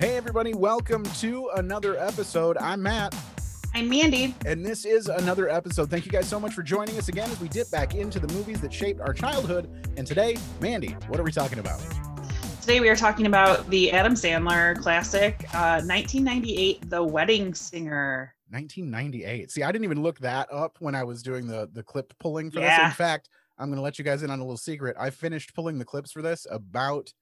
Hey, everybody, welcome to another episode. I'm Matt, I'm Mandy. and this is another episode. Thank you guys so much for joining us again as we dip back into the movies that shaped our childhood. And today, Mandy, what are we talking about? Today we are talking about the Adam Sandler classic, uh, 1998, The Wedding Singer. 1998. See, I didn't even look that up when I was doing the the clip pulling for this. In fact, I'm going to let you guys in on a little secret. I finished pulling the clips for this about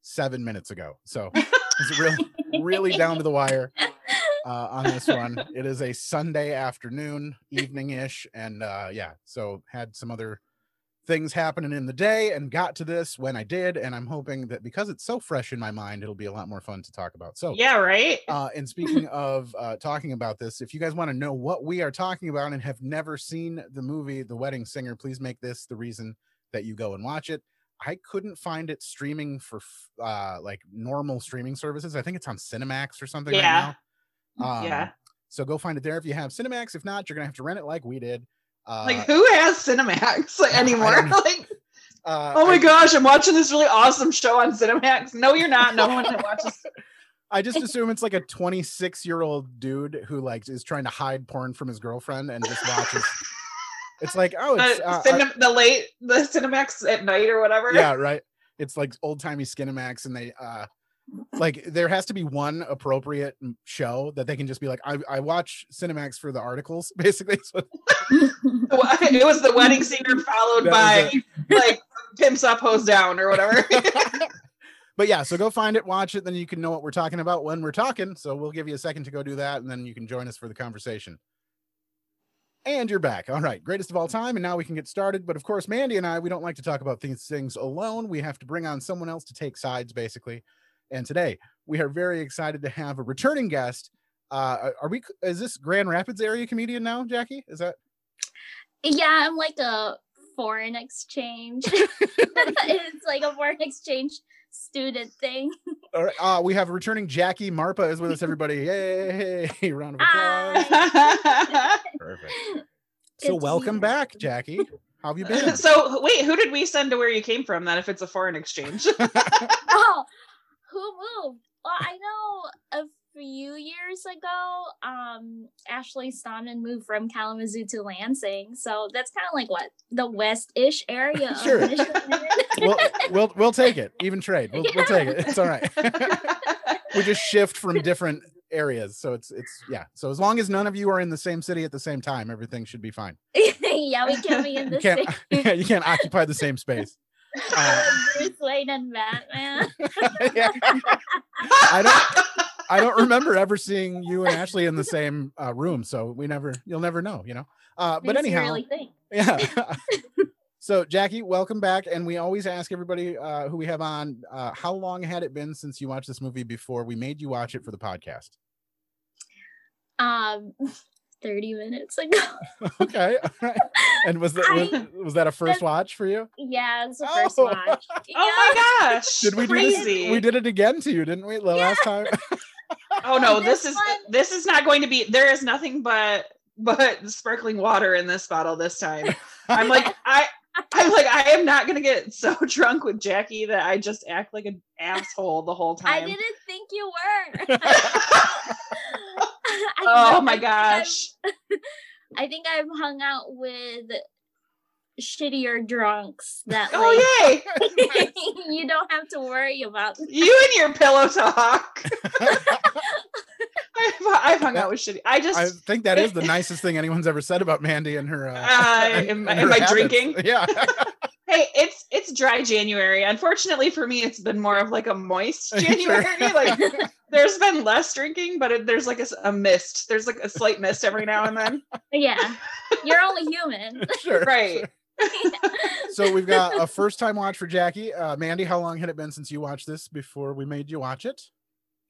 seven minutes ago. So it's really, really down to the wire uh, on this one. It is a Sunday afternoon, evening ish. And uh, yeah, so had some other things happening in the day and got to this when I did. And I'm hoping that because it's so fresh in my mind, it'll be a lot more fun to talk about. So, Yeah, right? uh, and speaking of uh, talking about this, if you guys want to know what we are talking about and have never seen the movie The Wedding Singer, please make this the reason that you go and watch it. I couldn't find it streaming for f- uh, like normal streaming services. I think it's on Cinemax or something Yeah. right now. Um, yeah. So go find it there if you have Cinemax. If not, you're gonna have to rent it like we did. Uh, Like, who has Cinemax like, anymore? like, uh, oh my I- gosh, I'm watching this really awesome show on Cinemax. No, you're not. No one watches. I just assume it's like a 26 year old dude who like is trying to hide porn from his girlfriend and just watches. It's like oh, it's The, uh, cinem- the late, the Cinemax at night or whatever. yeah, right. It's like old timey Skinamax, and they uh like there has to be one appropriate show that they can just be like, I, I watch Cinemax for the articles, basically. So It was the wedding singer followed by like pimps up, hose down, or whatever. but yeah, so go find it, watch it, then you can know what we're talking about when we're talking. So we'll give you a second to go do that, and then you can join us for the conversation. And you're back. All right, greatest of all time. And now we can get started. But of course, Mandy and I, we don't like to talk about these things alone. We have to bring on someone else to take sides, basically. And today we are very excited to have a returning guest. Uh, are we? Is this Grand Rapids area comedian now, Jackie? Is that? Yeah, I'm like a foreign exchange. it's like a foreign exchange student thing. All right. Uh, we have a returning Jackie Marpa is with us. Everybody, yay! Round of applause. Hi. Perfect. Good So to welcome here. back, Jackie. How have you been? so wait, who did we send to where you came from? Then if it's a foreign exchange. Oh, who moved? Well, I know a few years ago, um, Ashley Stoneman moved from Kalamazoo to Lansing. So that's kind of like what the west-ish area of Sure. Michigan. we'll, we'll we'll take it. Even trade. We'll, we'll take it. It's all right. we just shift from different areas, so it's it's yeah. So as long as none of you are in the same city at the same time, everything should be fine. yeah, we can't be in You the can't same. you can't occupy the same space. Uh, Bruce Wayne and Batman. Yeah. I don't I don't remember ever seeing you and Ashley in the same uh, room, so we never you'll never know, you know. Uh, but anyhow, really yeah so jackie welcome back and we always ask everybody uh, who we have on uh, how long had it been since you watched this movie before we made you watch it for the podcast Um, 30 minutes ago. okay all right. and was that was, was that a first watch for you Yeah, it's the first Oh. watch. oh my gosh. did we do crazy. this we did it again to you didn't we the last time Oh no, This this is one- this is not going to be there is nothing but but sparkling water in this bottle this time. I'm like I I'm like I am not gonna get so drunk with Jackie that I just act like an asshole the whole time. I didn't think you were. Oh my I think I've- gosh. I think I've hung out with shittier drunks that like Oh yay. you don't have to worry about. You and your pillow talk. I've, I've hung out with shitty. I just i think that is the nicest thing anyone's ever said about mandy and her uh, Uh, and- am- and am her I habits. drinking? yeah hey, it's it's dry January. Unfortunately for me, it's been more of like a moist Sure. January. like there's been less drinking, but it, there's like a mist. There's like a slight mist every now and then. yeah, you're only human. sure Right. sure. so we've got a first time watch for jackie uh, mandy how long had it been since you watched this before we made you watch it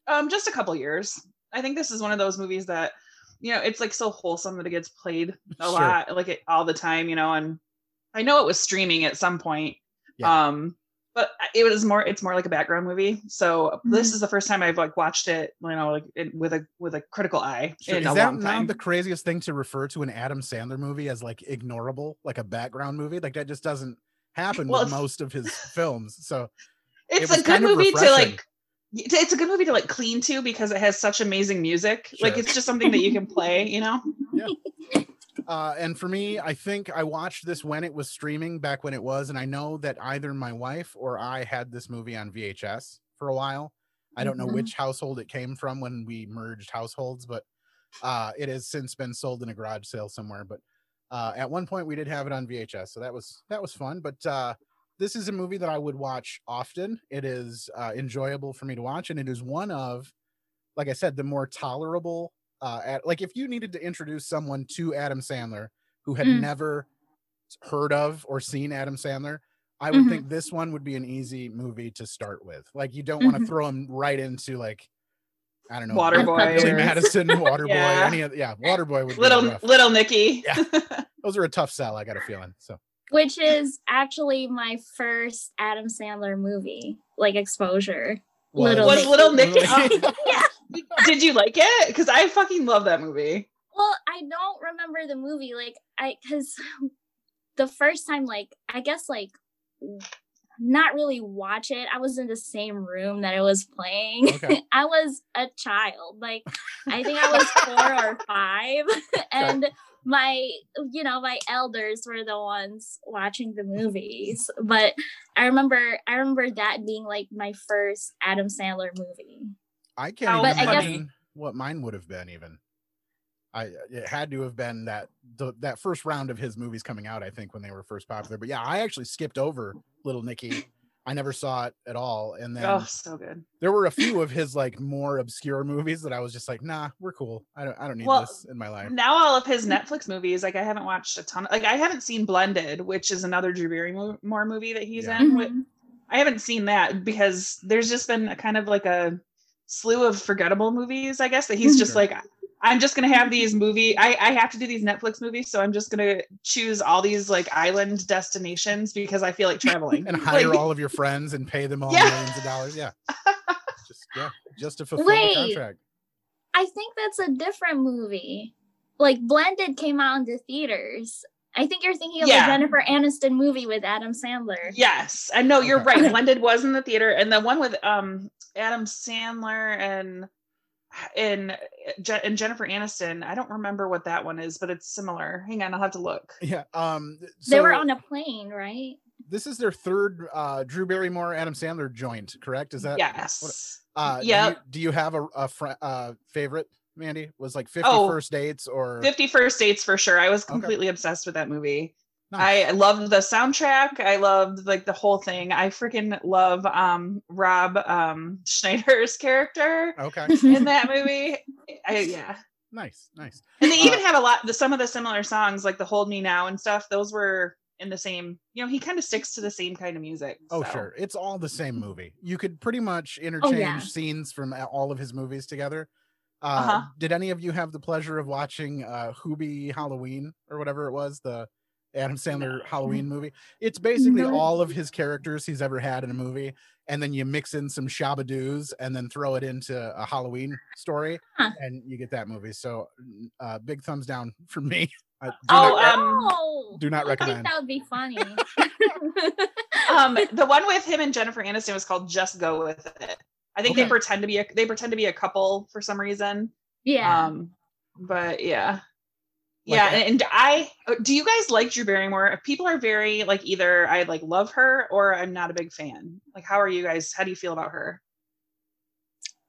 Um, just a couple years. I think this is one of those movies that, you know, it's like so wholesome that it gets played a Sure. lot, like it all the time, you know. And I know it was streaming at some point. Yeah. Um, but it was more. It's more like a background movie. So this Mhm. is the first time I've like watched it, you know, like it, with a with a critical eye Sure. in Is a that long time. the craziest thing to refer to an Adam Sandler movie as like ignorable, like a background movie? Like that just doesn't happen Well, with most of his films. So it's was a good kind of movie to like It's a good movie to like clean to because it has such amazing music. Like it's just something that you can play, you know? Uh, and for me, I think I watched this when it was streaming back when it was, and I know that either my wife or I had this movie on VHS for a while. I don't know Mhm. which household it came from when we merged households, but uh, it has since been sold in a garage sale somewhere. But uh, at one point, we did have it on VHS, so that was that was fun. But uh, this is a movie that I would watch often. It is uh, enjoyable for me to watch, and it is one of, like I said, the more tolerable. Uh, at, like if you needed to introduce someone to Adam Sandler who had Mm. never heard of or seen Adam Sandler, I would Mhm. think this one would be an easy movie to start with. Like you don't want to throw him right into like I don't know, Waterboy Billy or- Madison, Waterboy, Yeah. any of yeah, Waterboy would be little rough. little Nicky. Yeah. Those are a tough sell. I got a feeling. So Which is actually my first Adam Sandler movie, like exposure. Little Was Nicky. little Nicky? Little- Yeah. Did you like it? Because I fucking love that movie. Well, I don't remember the movie. Like I cause the first time, like I guess like not really watch it. I was in the same room that it was playing. Okay. I was a child. Like I think I was four or five. and my you know, my elders were the ones watching the movies. But I remember I remember that being like my first Adam Sandler movie. I can't How even But I guess- imagine what mine would have been even. I it had to have been that the, that first round of his movies coming out, I think, when they were first popular. But yeah, I actually skipped over Little Nicky. I never saw it at all. And then Oh, so good. there were a few of his like more obscure movies that I was just like, nah, we're cool. I don't I don't need Well, this in my life. Now all of his Netflix movies, like I haven't watched a ton. Like I haven't seen Blended, which is another Drew Barrymore movie that he's Yeah. in. Wi- Mhm. I haven't seen that because there's just been a kind of like a slew of forgettable movies, I guess, that he's just Sure. like, I'm just gonna have these movie. I, I have to do these Netflix movies, so I'm just gonna choose all these like island destinations because I feel like traveling. And hire Like, all of your friends and pay them all Yeah. millions of dollars. Yeah. just yeah, just to fulfill Wait. the contract. I think that's a different movie. Like Blended came out in the theaters. I think you're thinking of Yeah. the Jennifer Aniston movie with Adam Sandler. Yes, I know you're Okay. right. Blended was in the theater, and the one with um Adam Sandler and and Je- and Jennifer Aniston. I don't remember what that one is, but it's similar. Hang on, I'll have to look. Yeah. Um they were on a plane, right? this is their third uh Drew Barrymore Adam Sandler joint, correct? Is that yes. uh do you, do you have a, a fr- uh favorite, Mandy? Was like 50 Oh. first dates or 50 First Dates for sure. I was Okay. completely obsessed with that movie. Nice. I loved the soundtrack. I loved like the whole thing. I freaking love um Rob um Schneider's character okay. in that movie. I, yeah. nice, nice. And they even Uh, have a lot the some of the similar songs like the Hold Me Now and stuff. Those were in the same, you know, he kind of sticks to the same kind of music. Oh so. sure. It's all the same movie. You could pretty much interchange yeah. scenes from all of his movies together. Uh, Uh-huh. Did any of you have the pleasure of watching uh, Hubie Halloween or whatever it was, the Adam Sandler Halloween movie? It's basically No. all of his characters he's ever had in a movie, and then you mix in some Shabadoos and then throw it into a Halloween story, Huh. and you get that movie. So, uh, big thumbs down for me. I do Oh, not- um, do not I think recommend. that would be funny. Um the one with him and Jennifer Aniston was called Just Go With It. I think Okay. they pretend to be a they pretend to be a couple for some reason. yeah. Um but yeah. Like, yeah, and, and I uh, do you guys like Drew Barrymore? People are very like either I like love her or I'm not a big fan. Like how are you guys? How do you feel about her?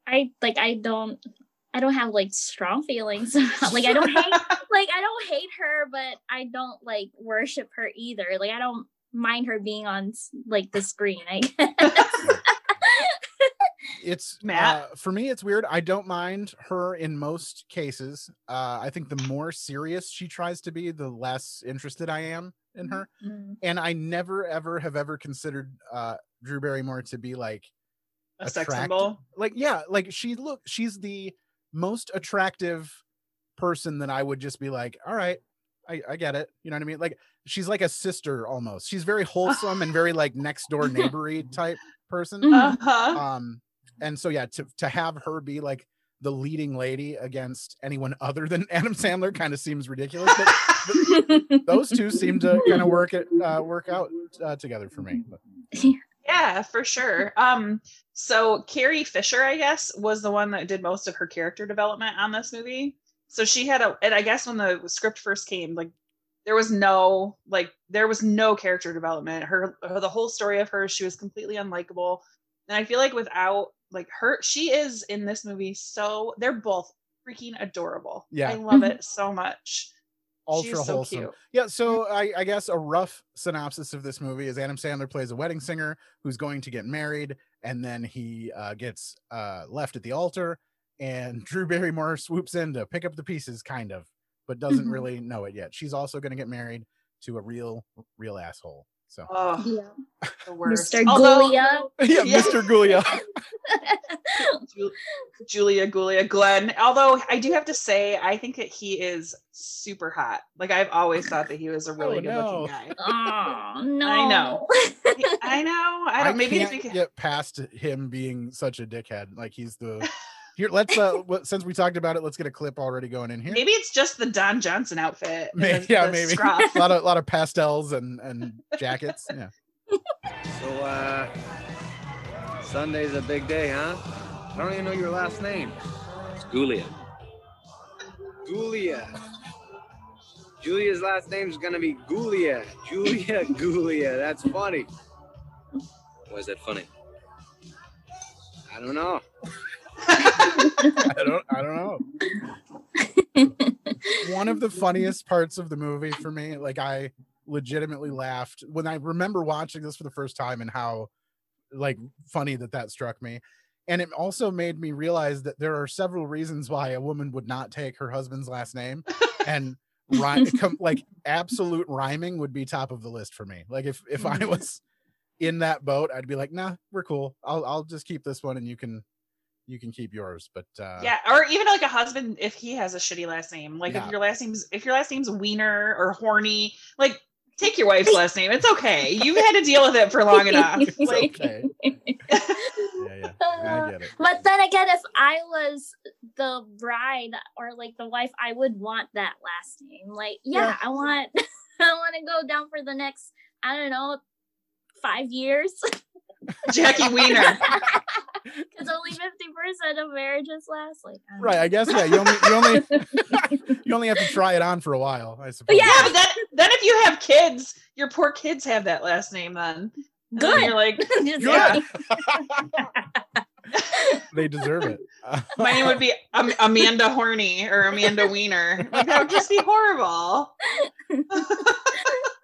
I like I don't I don't have like strong feelings. like I don't hate like I don't hate her, but I don't like worship her either. Like I don't mind her being on like the screen. I guess. It's Matt? uh, for me it's weird i don't mind her in most cases uh i think the more serious she tries to be the less interested i am in her Mm. and i never ever have ever considered uh drew barrymore to be like A sex symbol? like yeah like she look she's the most attractive person that i would just be like all right I, I get it you know what i mean like she's like a sister almost she's very wholesome and very like next door neighbory type person. Uh-huh. um and so yeah to to have her be like the leading lady against anyone other than adam sandler kind of seems ridiculous but those two seem to kind of work it uh work out uh, together for me but, Yeah, for sure. Um, so Carrie Fisher, I guess, was the one that did most of her character development on this movie. So she had a, and I guess when the script first came, like there was no, like there was no character development. Her, her the whole story of her, she was completely unlikable. And I feel like without like her, she is in this movie so they're both freaking adorable. Yeah. I love it so much. Ultra She's so wholesome. cute. Yeah, so I, I guess a rough synopsis of this movie is Adam Sandler plays a wedding singer who's going to get married, and then he uh, gets uh, left at the altar, and Drew Barrymore swoops in to pick up the pieces, kind of, but doesn't Mhm. really know it yet. She's also going to get married to a real, real asshole. So Oh, Yeah. the worst. Mr. Although- Guglia. yeah, Yeah. Mr. Guglia. Ju- Julia Guglia Glenn. Although I do have to say, I think that he is super hot. Like I've always thought that he was a oh, really Oh, good no. looking guy. Oh no. I know. I know. I don't. maybe it's can't because get past him being such a dickhead. Like he's the here. Let's uh, since we talked about it, let's get a clip already going in here. maybe it's just the Don Johnson outfit. and May- the- yeah, the maybe. a lot of lot of pastels and and jackets. Yeah. So, uh, Sunday's a big day, huh? I don't even know your last name. It's Guglia. Guglia. Julia's last name's gonna be Guglia. Julia Guglia. That's funny. Why is that funny? I don't know. I don't I don't know. One of the funniest parts of the movie for me, like I legitimately laughed when I remember watching this for the first time and how like funny that that struck me. And it also made me realize that there are several reasons why a woman would not take her husband's last name and rhyme like absolute rhyming would be top of the list for me. Like if if I Mhm. was in that boat, I'd be like, nah, we're cool. I'll I'll just keep this one and you can you can keep yours. But uh yeah, or even like a husband if he has a shitty last name. Like Yeah. if your last name's if your last name's Wiener or Horny, like take your wife's last name. It's okay. You've had to deal with it for long enough. it's Like okay. Yeah, yeah. I get it. But then again, if I was the bride or like the wife, I would want that last name. Like, yeah, Yeah. I want I want to go down for the next, I don't know, five years. Jackie Wiener. Because only fifty percent of marriages last. Like, I don't Right. I guess yeah, you only you only you only have to try it on for a while, I suppose. Yeah, but then then if you have kids, your poor kids have that last name then. And then Good. You're like, know. Just Good. kidding. they deserve it. my name would be Am- Amanda Horny or Amanda Wiener. Like, that would just be horrible.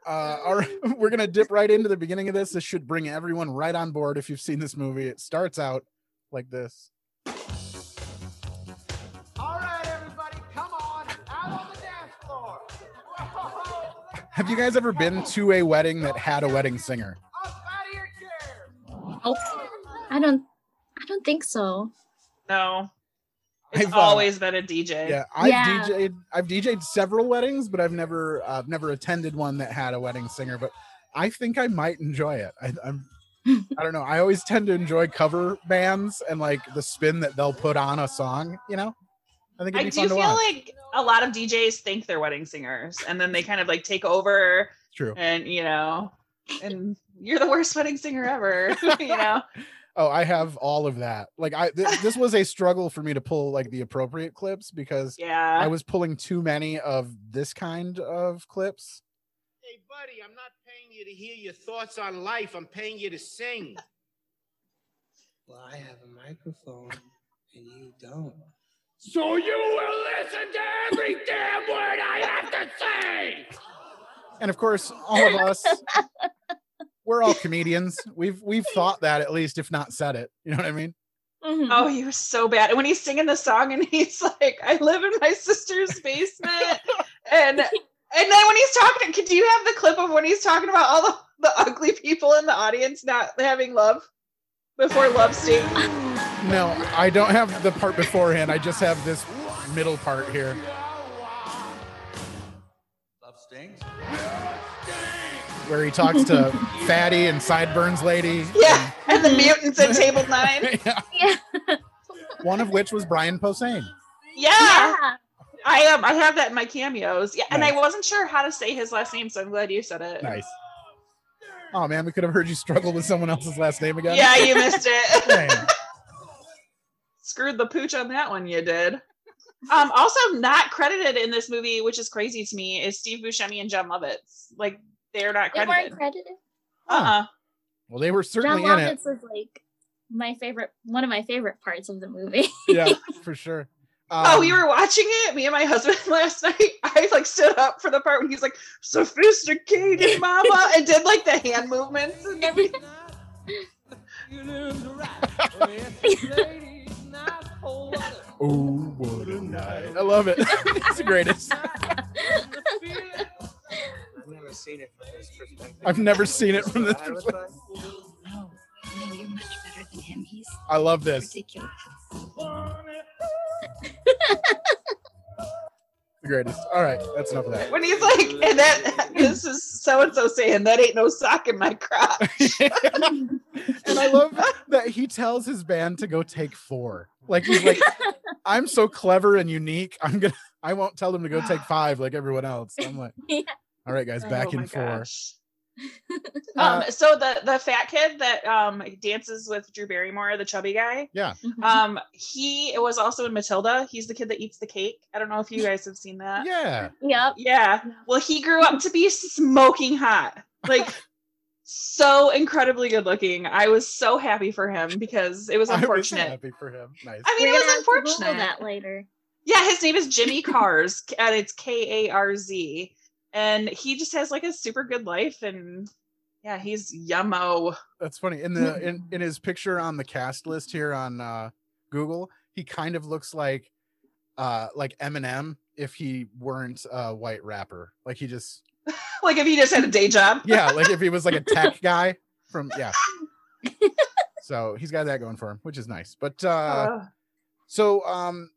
uh, all right, we're gonna dip right into the beginning of this. This should bring everyone right on board if you've seen this movie. It starts out like this. All right, everybody, come on, out on the dance floor. Whoa, Have you guys ever been to a wedding that had a wedding singer? up out of your chair. Oh, I don't. I don't think so. No. It's I've, uh, always been a DJ. Yeah, I've Yeah. DJ'd. I've DJ'd several weddings, but I've never, uh, never attended one that had a wedding singer. But I think I might enjoy it. I, I'm, I don't know. I always tend to enjoy cover bands and like the spin that they'll put on a song. You know, I think it'd I be do fun to feel watch. like a lot of DJs think they're wedding singers and then they kind of like take over true. and you know, and you're the worst wedding singer ever, you know. Oh, I have all of that. Like I, th- this was a struggle for me to pull like the appropriate clips because Yeah. I was pulling too many of this kind of clips. Hey, buddy, I'm not paying you to hear your thoughts on life. I'm paying you to sing. Well, I have a microphone and you don't. So you will listen to every damn word I have to say. and of course all of us we're all comedians we've we've thought that at least if not said it you know what i mean Mhm. Oh, he was so bad. And when he's singing the song and he's like, I live in my sister's basement. and and then when he's talking, do you have the clip of when he's talking about all the, the ugly people in the audience not having love before love sting? no i don't have the part beforehand i just have this middle part here Love stings. Where he talks to fatty and sideburns lady Yeah. And the mutants at table nine. Yeah. Yeah. one of which was brian posehn Yeah. Yeah. I um I have that in my cameos. Yeah, and I wasn't sure how to say his last name, so I'm glad you said it. nice Oh man, we could have heard you struggle with someone else's last name again. Yeah, you missed it. Screwed the pooch on that one. You did. Um, also not credited in this movie, which is crazy to me, is Steve Buscemi and Jon Lovitz. Like they're not credited. They weren't credited. credited. Uh-uh. Well, they were Jon certainly in it. Lovitz was like my favorite, one of my favorite parts of the movie. Yeah, for sure. oh, we Um, were watching it, me and my husband last night. I like stood up for the part when he's like sophisticated mama and did like the hand movements and everything. Oh, what a night! I love it. it's the greatest. I've never seen it from this perspective. I've never seen it from this perspective. No, no, you're much better than him. He's I love this. ridiculous. The greatest. All right, that's enough of that. When he's like, and that this is so and so saying that ain't no sock in my crotch. and I love that he tells his band to go take four. Like he's like, I'm so clever and unique. I'm gonna I won't tell them to go take five like everyone else. I'm like, Yeah. All right, guys, back Oh in my four. gosh. Uh, um, so the the fat kid that um dances with Drew Barrymore, the chubby guy, Yeah. Mhm. um, he was also in Matilda. He's the kid that eats the cake. I don't know if you guys have seen that. Yeah. yep. Yeah. Well, he grew up to be smoking hot. Like so incredibly good looking. I was so happy for him because it was I was unfortunate. happy for him. Nice. I mean, We're it was have to Google unfortunate. that later. Yeah, his name is Jimmy Karz, and it's K A R Z. And he just has like a super good life, and yeah, he's yummo. That's funny. In the in, in his picture on the cast list here on uh Google, he kind of looks like uh like Eminem if he weren't a white rapper. Like he just Like if he just had a day job. yeah, like if he was like a tech guy from yeah. So he's got that going for him, which is nice. But uh Uh, so um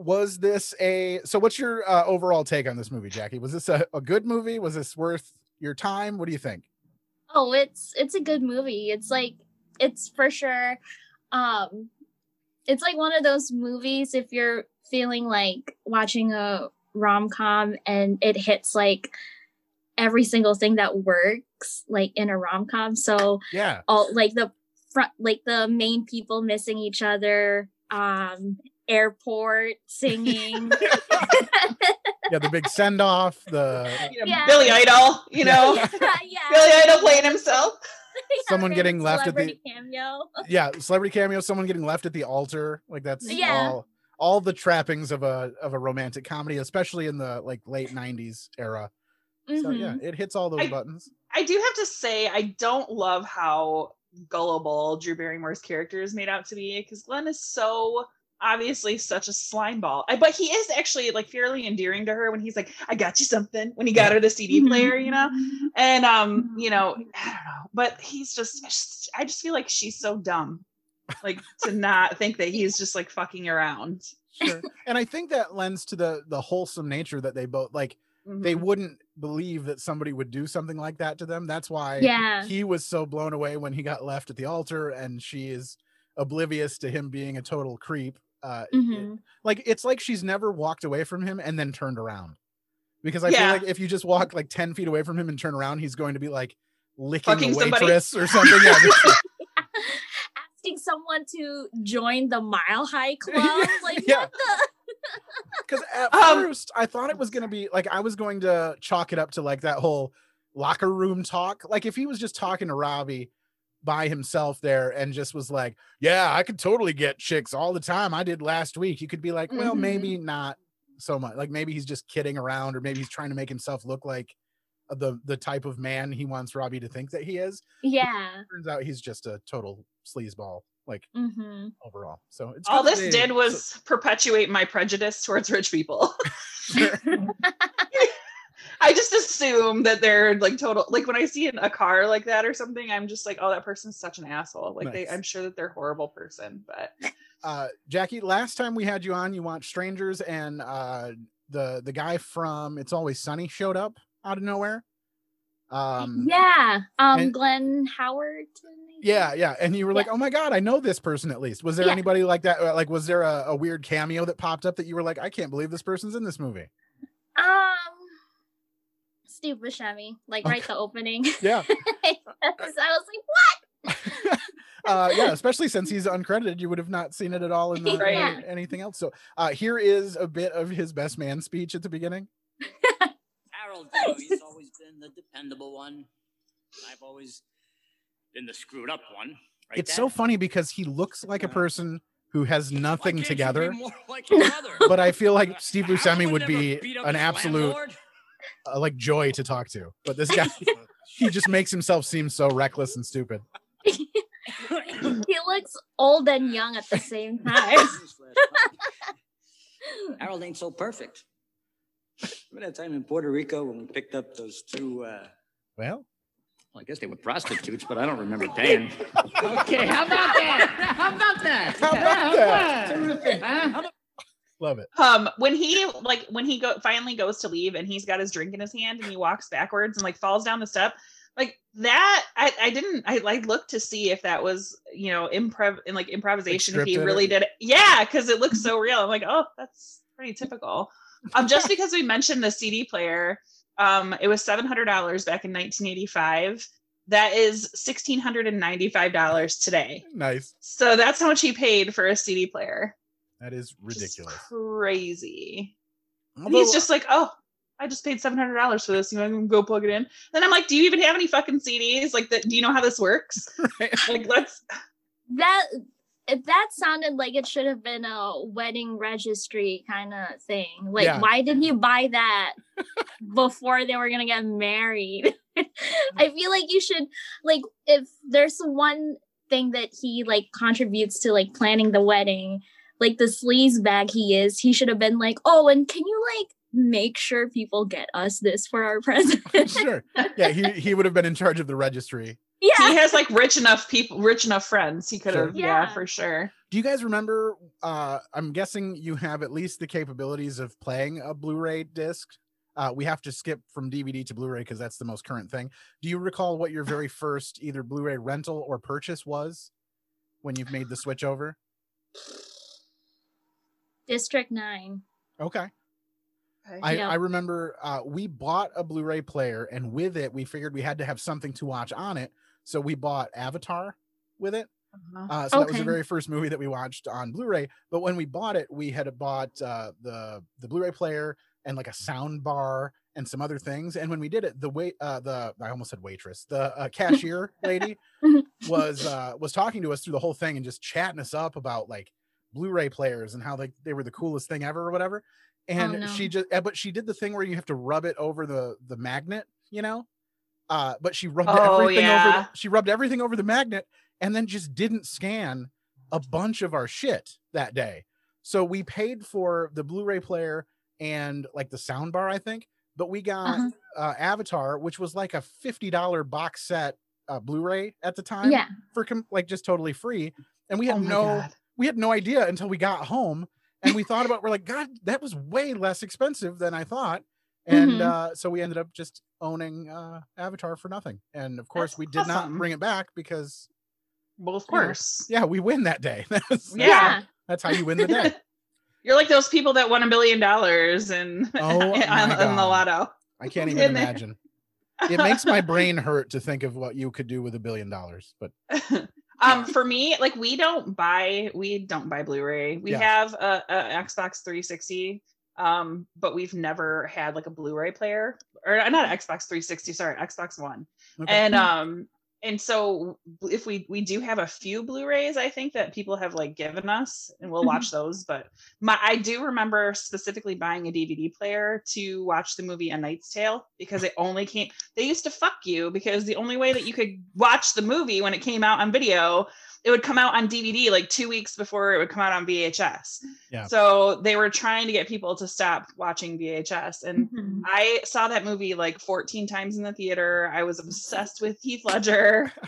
was this a so what's your uh, overall take on this movie, Jackie? Was this a, a good movie? Was this worth your time? What do you think? Oh, it's it's a good movie. It's like it's for sure. Um, it's like one of those movies if you're feeling like watching a rom com and it hits like every single thing that works like in a rom com. So Yeah. all like the front like the main people missing each other um airport singing. Yeah, the big send off, the you know, Yeah. Billy Idol, you know, yeah. Billy Idol playing himself. someone getting left at the cameo. Yeah celebrity cameo someone getting left at the altar. Like that's Yeah. all all the trappings of a of a romantic comedy especially in the like late 90s era. So mm-hmm. yeah it hits all those I- buttons. I do have to say, I don't love how gullible Drew Barrymore's character is made out to be because Glenn is so obviously such a slime ball. I, but he is actually like fairly endearing to her when he's like, I got you something when he got her the CD player, you know? And, um, you know, I don't know, but he's just, I just, feel like she's so dumb. Like to not think that he's just like fucking around. sure and i think that lends to the the wholesome nature that they both like they Mhm. wouldn't believe that somebody would do something like that to them that's why yeah he was so blown away when he got left at the altar and she is oblivious to him being a total creep uh Mhm. like it's like she's never walked away from him and then turned around because i feel like if you just walk like 10 feet away from him and turn around he's going to be like licking Fucking the somebody. waitress or something yeah, asking someone to join the mile high club like Yeah. what the because at Um, first i thought it was going to be like i was going to chalk it up to like that whole locker room talk like if he was just talking to robbie by himself there and just was like yeah i could totally get chicks all the time. I did last week. You could be like well Mhm. maybe not so much. Like maybe he's just kidding around or maybe he's trying to make himself look like the the type of man he wants robbie to think that he is. Yeah. turns out he's just a total sleazeball like mm-hmm. overall. So it's All this they- did was perpetuate my prejudice towards rich people. Sure. I just assume that they're like total like when I see in a car like that or something, I'm just like, oh, that person's such an asshole. Like they I'm sure that they're a horrible person, but uh Jackie, last time we had you on, you watched Strangers, and uh the the guy from It's Always Sunny showed up out of nowhere. Um yeah um and- glenn howerton yeah, yeah. And you were like, Yeah. Oh my god, I know this person at least. Was there Yeah. anybody like that? Uh, Like, was there a, a weird cameo that popped up that you were like, I can't believe this person's in this movie? um steve buscemi like right the opening Yeah. I was like, uh, yeah, especially since he's uncredited, you would have not seen it at all in the, Right. any- anything else. So uh, here is a bit of his best man speech at the beginning. Harold, you know, he's always been the dependable one. I've always been the screwed up one. Right, it's so funny because he looks like a person who has nothing can't you be together, like but I feel like Steve Harold Buscemi would be an absolute landlord. Uh, like joy to talk to. But this guy, he just makes himself seem so reckless and stupid. he looks old and young at the same time. Harold ain't so perfect. Remember that time in Puerto Rico when we picked up those two? Uh, Well, well, I guess they were prostitutes, but I don't remember paying. Okay, how about that? How about that? How about that? Terrific, huh? Love it. um when he like when he go finally goes to leave and he's got his drink in his hand and he walks backwards and like falls down the step like that i i didn't i like looked to see if that was you know improv in like improvisation if he really did it. Yeah because it looks so real. I'm like oh that's pretty typical. Um just because we mentioned the cd player um it was $700 back in 1985 that is $1695 today. Nice. so that's how much he paid for a cd player That is which is ridiculous. crazy and Although- he's just like, oh, I just paid seven hundred dollars for this. You know, I'm gonna go plug it in. Then I'm like, do you even have any fucking CDs? Like, that? Do you know how this works? Right. Like, let's. that if that sounded like it should have been a wedding registry kind of thing. Like, Yeah. why did he buy that before they were gonna get married? I feel like you should like if there's one thing that he like contributes to like planning the wedding, like the sleaze bag he is, he should have been like, oh, and can you like make sure people get us this for our present? sure. Yeah, he, he would have been in charge of the registry. Yeah. He has like rich enough people, rich enough friends. He could Sure. have, yeah. Yeah. for sure. Do you guys remember? Uh, I'm guessing you have at least the capabilities of playing a Blu-ray disc. Uh, we have to skip from DVD to Blu-ray because that's the most current thing. Do you recall what your very first either Blu-ray rental or purchase was when you've made the switch over? District Nine. Okay. Okay. I, Yeah. I remember uh, we bought a Blu-ray player, and with it, we figured we had to have something to watch on it. So we bought Avatar with it. Uh-huh. Uh, so that was the very first movie that we watched on Blu-ray. But when we bought it, we had bought uh, the the Blu-ray player and like a sound bar and some other things. And when we did it, the wait uh, the I almost said waitress, the uh, cashier lady was uh, was talking to us through the whole thing and just chatting us up about like Blu-ray players and how they they were the coolest thing ever or whatever. And no. she just uh, but she did the thing where you have to rub it over the the magnet, you know. Uh, but she rubbed Oh, everything over. yeah. The, she rubbed everything over the magnet and then just didn't scan a bunch of our shit that day. So we paid for the Blu-ray player and like the sound bar, I think, but we got Uh-huh. uh, Avatar, which was like a fifty dollar box set uh, Blu-ray at the time Yeah. for com- like just totally free, and we had Oh no God. We had no idea until we got home, and we thought about we're like, God, that was way less expensive than I thought, and Mhm. uh, so we ended up just owning uh, Avatar for nothing, and of course That's we did not bring it back because Well, of you know, course. yeah, we win that day. That's, Yeah. that's how you win the day. You're like those people that won a billion dollars and Oh on, my on the lotto. I can't even imagine. It makes my brain hurt to think of what you could do with a billion dollars, but um for me like we don't buy we don't buy blu-ray we Yeah. have a, a xbox 360 um but we've never had like a blu-ray player or not xbox 360 sorry xbox one okay. and um and so if we we do have a few blu-rays i think that people have like given us and we'll mm-hmm. watch those but my i do remember specifically buying a dvd player to watch the movie a knight's tale because it only came they used to fuck you because the only way that you could watch the movie when it came out on video it would come out on dvd like two weeks before it would come out on vhs Yeah. so they were trying to get people to stop watching vhs and Mhm. I saw that movie like 14 times in the theater. I was obsessed with Heath Ledger.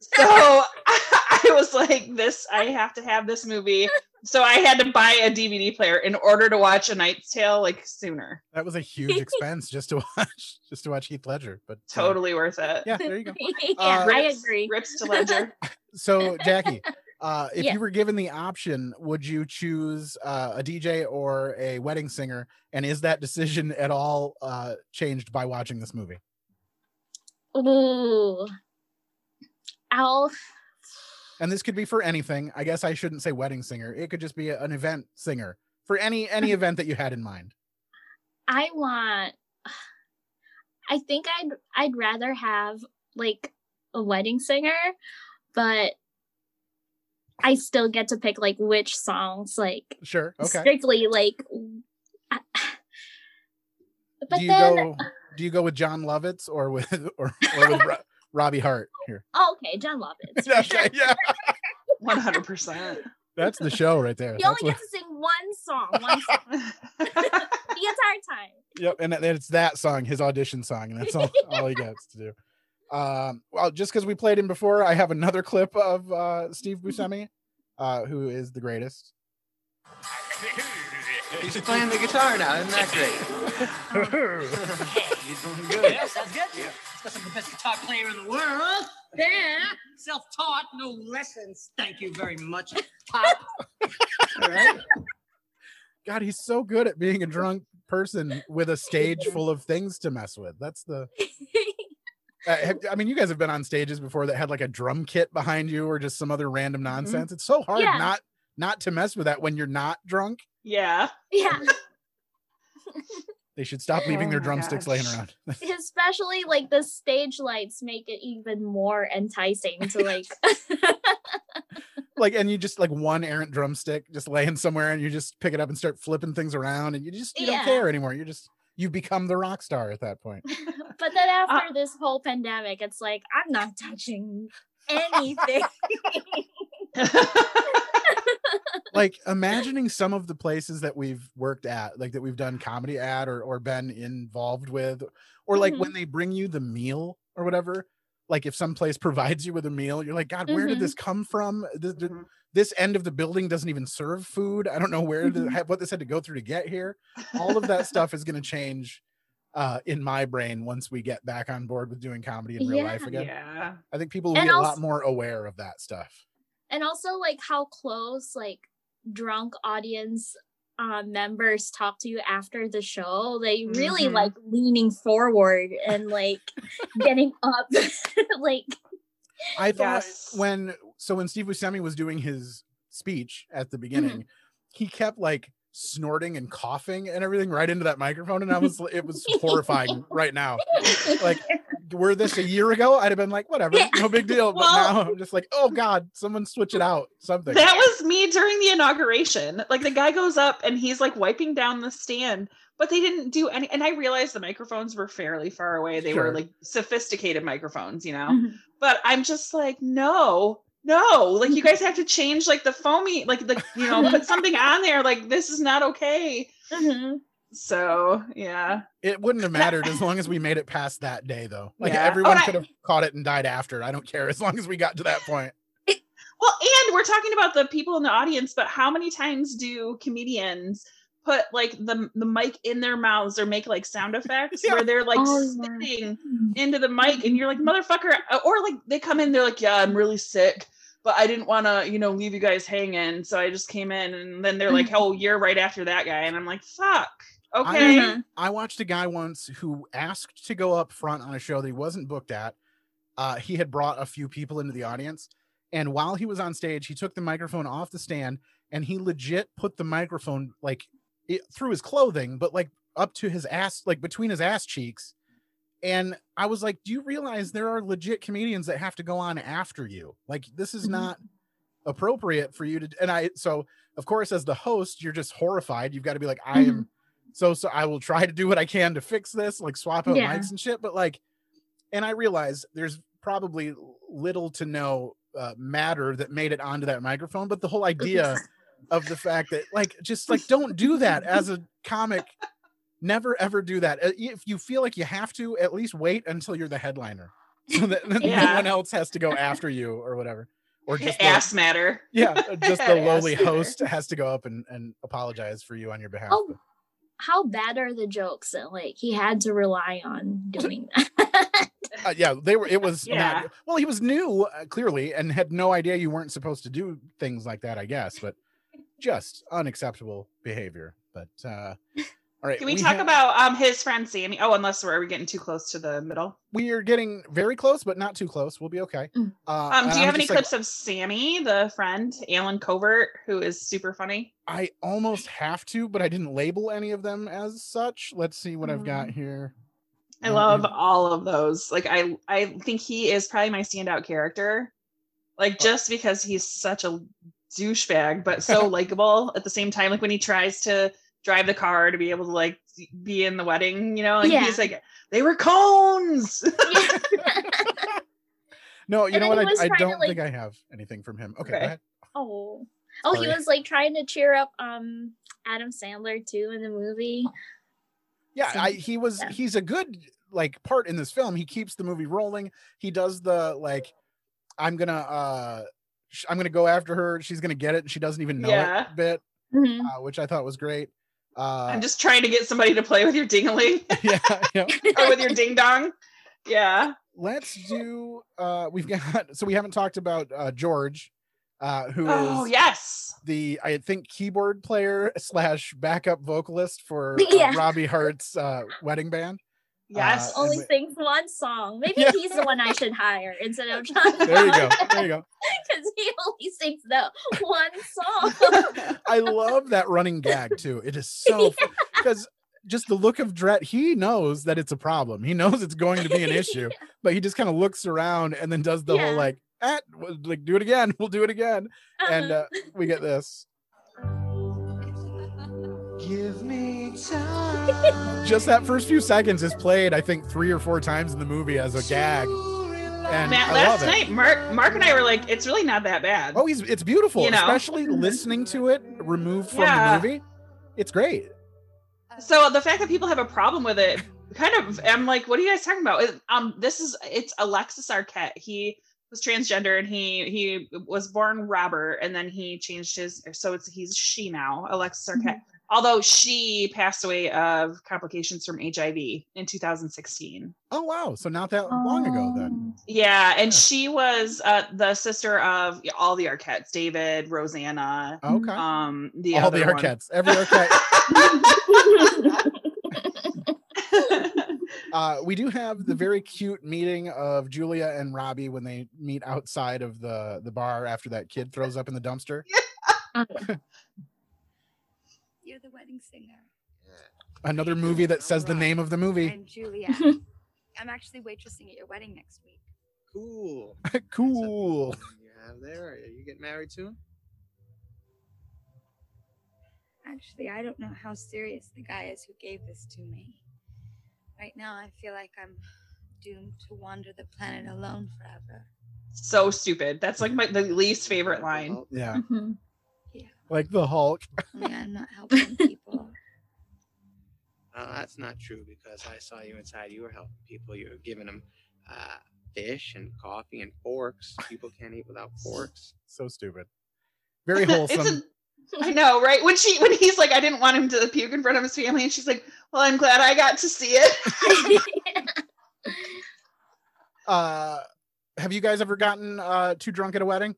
So I was like, this, I have to have this movie. So I had to buy a DVD player in order to watch A Knight's Tale like sooner. that was a huge expense just to watch just to watch Heath Ledger. But uh, Totally worth it. yeah, there you go. yeah, Uh, I Rips- agree. Rips to Ledger. So Jackie, uh, if Yeah. you were given the option, would you choose uh, a DJ or a wedding singer? And is that decision at all uh, changed by watching this movie? Ooh. I'll And this could be for anything. I guess I shouldn't say wedding singer. It could just be an event singer for any any event that you had in mind. I want I think I'd I'd rather have like a wedding singer, but I still get to pick like which songs like Sure. Okay. strictly like I- but do you then go do you go with Jon Lovitz or with or, or with Robbie Hart here? oh, okay, Jon Lovitz. for sure. Okay, yeah. One hundred percent. That's the show right there. You That's only what, get to sing one song, one song the entire time. yep, and that- it's that song, his audition song, and that's all, all he gets to do. Um, well, just because we played him before, I have another clip of uh, Steve Buscemi, uh, who is the greatest. He's playing the guitar now. Isn't that great? You're doing good. Yeah, sounds good. Yeah. Because I'm the best guitar player in the world. Yeah. Self-taught, no lessons. Thank you very much. Pop. All right. God, he's so good at being a drunk person with a stage full of things to mess with. That's the. Uh, have- I mean, you guys have been on stages before that had like a drum kit behind you or just some other random nonsense. It's so hard Yeah. not not to mess with that when you're not drunk. Yeah. yeah. They should stop leaving Oh their my drumsticks laying around. Especially like the stage lights make it even more enticing to like like, and you just like one errant drumstick just laying somewhere, and you just pick it up and start flipping things around, and you just you Yeah. don't care anymore. You just you become the rock star at that point. but then uh, after this whole pandemic, it's like I'm not touching anything. Like imagining some of the places that we've worked at like that we've done comedy at or, or been involved with or like when they bring you the meal or whatever like if some place provides you with a meal you're like god where did Mhm. this come from this, th- Mhm. this end of the building doesn't even serve food i don't know where to Mhm. have what this had to go through to get here all of that stuff is going to change uh in my brain once we get back on board with doing comedy in real life again Yeah. i think people will And be a lot more aware of that stuff and also like how close like drunk audience uh, members talk to you after the show they really Mhm. like leaning forward and like getting up like I thought Yes. when so when Steve Buscemi was doing his speech at the Mm-hmm. beginning, he kept like snorting and coughing and everything right into that microphone, and I was it was horrifying right now. Like, were this a year ago, I'd have been like, whatever, Yeah. no big deal. But Well- now I'm just like, oh god, someone switch it out, something. That was me during the inauguration. Like the guy goes up and he's like wiping down the stand, but they didn't do any. And I realized the microphones were fairly far away. They Sure. were like sophisticated microphones, you know. Mhm. But I'm just like, no, no. Like you guys have to change like the foamy, like the you know, put something on there. Like this is not okay. Mhm. So yeah, it wouldn't have mattered as long as we made it past that day, though. Like Yeah. everyone Oh, could have caught it and died after. I don't care as long as we got to that point. Well, and we're talking about the people in the audience, but how many times do comedians put like the the mic in their mouths or make like sound effects Yeah. where they're like Oh, yeah. spitting into the mic and you're like motherfucker or like they come in they're like yeah I'm really sick but I didn't want to you know leave you guys hanging so I just came in and then they're like oh you're right after that guy and I'm like fuck okay Mhm. I watched a guy once who asked to go up front on a show that he wasn't booked at. Uh, he had brought a few people into the audience, and while he was on stage, he took the microphone off the stand and he legit put the microphone like it, through his clothing, but like up to his ass, like between his ass cheeks. And I was like, "Do you realize there are legit comedians that have to go on after you? Like, this is Mhm. not appropriate for you to." And I, so of course, as the host, you're just horrified. You've got to be like, "I am." So so i will try to do what i can to fix this like swap out Yeah. mics and shit but like and i realize there's probably little to no uh, matter that made it onto that microphone but the whole idea of the fact that like just like don't do that as a comic. Never ever do that. Uh, if you feel like you have to at least wait until you're the headliner so that that no one else has to go after you or whatever or just the, ass matter. yeah just the lowly host has to go up and, and apologize for you on your behalf Oh, how bad are the jokes that like he had to rely on doing that? Uh, yeah, they were. It was Yeah. not. Well, he was new, uh, clearly, and had no idea you weren't supposed to do things like that. I guess, but just unacceptable behavior. But uh, All right. Can we, talk have- about um his friend Sammy? Oh, unless we're, are we getting too close to the middle? We are getting very close, but not too close. We'll be okay. Mm. Uh, Um, do you have any like, clips of Sammy, the friend, Allen Covert, who is super funny? I almost have to, but I didn't label any of them as such. Let's see what I've got here. I Uh, love all of those. Like I I think he is probably my standout character. Like just because he's such a douchebag, but so likable at the same time. Like when he tries to drive the car to be able to like be in the wedding, you know, And Yeah. he's like, they were cones. No, you And know what? I, I don't like- think I have anything from him. Okay, Okay. go ahead. oh. Oh, he was like trying to cheer up um Adam Sandler too in the movie. Yeah, So, I, he was. yeah. He's a good like part in this film. He keeps the movie rolling. He does the like, I'm gonna, uh sh- I'm gonna go after her. She's gonna get it, and she doesn't even know Yeah. it. Bit, Mhm. uh, which I thought was great. Uh, I'm just trying to get somebody to play with your dingaling yeah, yeah. or with your ding dong. Yeah. Let's do. Uh, we've got. So we haven't talked about uh, George, uh, who is Oh yes. the I think keyboard player slash backup vocalist for uh, Yeah. Robbie Hart's uh, wedding band. Yes. Uh, Only sings one song. Maybe Yeah. he's the one I should hire instead of Jon. There you go. There you go. Because he only sings that one song. I love that running gag too. It is so because just the look of Dret, he knows that it's a problem. He knows it's going to be an issue, but he just kind of looks around and then does the Yeah. whole like, eh, we'll, like do it again. We'll do it again. And Uh-huh. uh, we get this. Give me time. Just that first few seconds is played, I think, three or four times in the movie as a gag. And Matt, last night, Mark, Mark and I were like, it's really not that bad. Oh, he's it's beautiful, You know? especially listening to it removed from Yeah. the movie. It's great. So the fact that people have a problem with it, kind of, I'm like, what are you guys talking about? Um, this is it's Alexis Arquette. He was transgender and he he was born Robert, and then he changed his, so it's he's she now, Alexis Arquette. Although she passed away of complications from HIV in 2016. Oh wow, so not that long ago then. Yeah, and Yeah. she was uh, the sister of all the Arquettes, David, Rosanna, Okay. um, the All other the one. Arquettes, every Arquette. uh, we do have the very cute meeting of Julia and Robbie when they meet outside of the the bar after that kid throws up in the dumpster. You're the wedding singer. Another movie that says the name of the movie. I'm Julia. I'm actually waitressing at your wedding next week. Cool. cool. You have there? Are you getting married soon? Actually, I don't know how serious the guy is who gave this to me. Right now, I feel like I'm doomed to wander the planet alone forever. so stupid. That's like my the least favorite line. Yeah, mm-hmm. Mhm. like the Hulk. Only I'm not helping people. Uh, that's not true because I saw you inside. You were helping people. You were giving them uh, fish and coffee and forks. People can't eat without forks. So stupid. Very It's wholesome. a- I know, right? When she when he's like, I didn't want him to puke in front of his family, and she's like, Well, I'm glad I got to see it. uh, have you guys ever gotten uh too drunk at a wedding?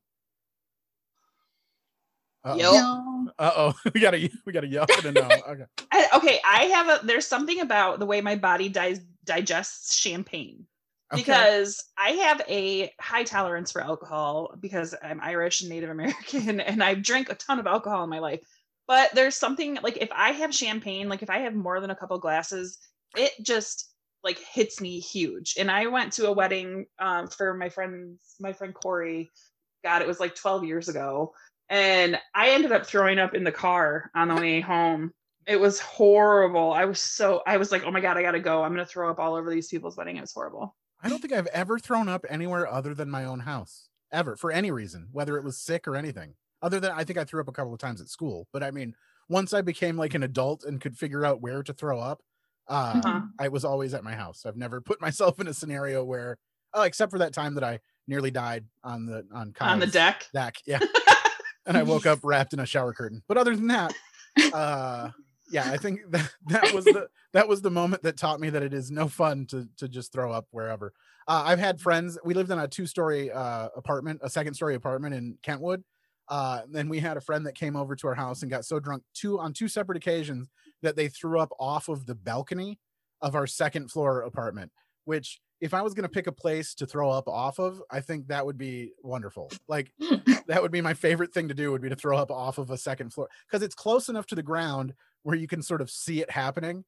Uh oh, we gotta we gotta yell for the no. Okay. I, okay, I have a there's something about the way my body di- digests champagne. Okay. because I have a high tolerance for alcohol because I'm Irish and Native American and I've drank a ton of alcohol in my life. But there's something like if I have champagne, like if I have more than a couple glasses, it just like hits me huge. And I went to a wedding um, for my friend's my friend Corey. God, it was like 12 years ago. And I ended up throwing up in the car on the way home. It was horrible. I was so I was like, oh my god, I gotta go. I'm gonna throw up all over these people's wedding. It was horrible. I don't think I've ever thrown up anywhere other than my own house, ever, for any reason, whether it was sick or anything. Other than I think I threw up a couple of times at school, but I mean, once I became like an adult and could figure out where to throw up, uh, Uh-huh. I was always at my house. I've never put myself in a scenario where, oh, except for that time that I nearly died on the on on the deck. deck, yeah, and I woke up wrapped in a shower curtain. But other than that, uh, yeah, I think that that was the that was the moment that taught me that it is no fun to to just throw up wherever. Uh, I've had friends. We lived in a two story uh, apartment, a second story apartment in Kentwood. Uh, and we had a friend that came over to our house and got so drunk two on two separate occasions that they threw up off of the balcony of our second floor apartment, which if I was going to pick a place to throw up off of, I think that would be wonderful. Like that would be my favorite thing to do would be to throw up off of a second floor because it's close enough to the ground where you can sort of see it happening.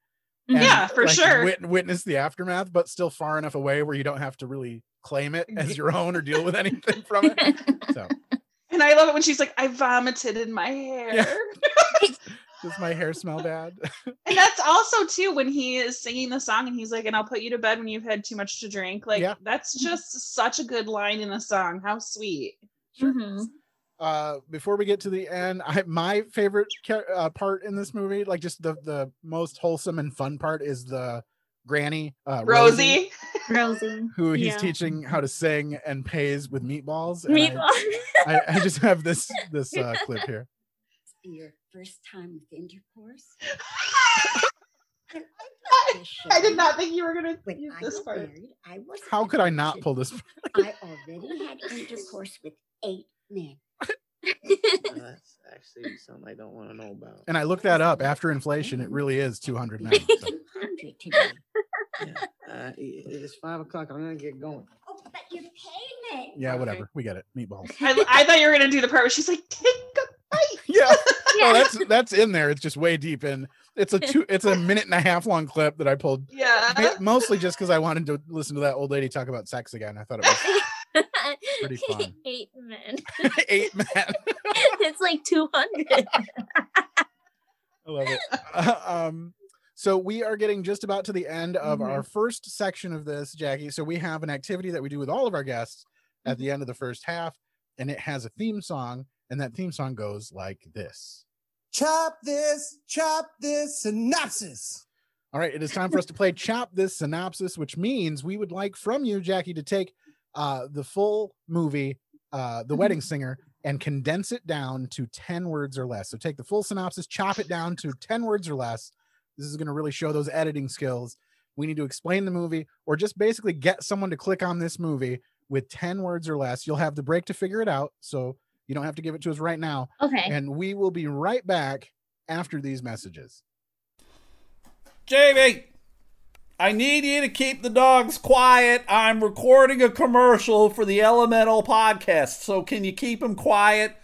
Mm, and, Yeah, for like, sure. wit- witness the aftermath, but still far enough away where you don't have to really claim it as your own or deal with anything from it. So And I love it when she's like, I vomited in my hair. does my hair smell bad? And that's also too when he is singing the song and he's like, and I'll put you to bed when you've had too much to drink. Like Yeah. that's just such a good line in a song. How sweet. Mhm. uh before we get to the end i my favorite cha- uh, part in this movie like just the the most wholesome and fun part is the granny uh Rosie. Rosie. who he's Yeah. teaching how to sing and pays with meatballs and I- I, I just have this this uh clip here Your first time with intercourse? I did not think you were gonna When use this part. married, I was how could i not pull this I already had intercourse with eight men. that's actually something I don't want to know about. and i looked that up after inflation it really is 200 men so. 200 today. Uh, it's five o'clock. I'm gonna get going. Oh, but you paid me. yeah whatever we get it meatballs I, I thought you were gonna do the part where she's like, take a yeah no, that's that's in there it's just way deep in it's a two it's a minute and a half long clip that i pulled yeah. Mostly just because I wanted to listen to that old lady talk about sex again. I thought it was Pretty fun. Eight men. eight men. it's like 200. I love it. Uh, um, so we are getting just about to the end of Mhm. our first section of this, Jackie. So we have an activity that we do with all of our guests at the end of the first half, and it has a theme song, and that theme song goes like this. Chop this, chop this synopsis. All right, it is time for us to play Chop This Synopsis, which means we would like from you, Jackie, to take uh, the full movie, uh, The Wedding Singer, and condense it down to 10 words or less. So take the full synopsis, chop it down to 10 words or less. This is going to really show those editing skills. We need to explain the movie or just basically get someone to click on this movie with 10 words or less. You'll have the break to figure it out. So you don't have to give it to us right now. Okay. And we will be right back after these messages. Jamie, I need you to keep the dogs quiet. I'm recording a commercial for the Elemental podcast. So can you keep them quiet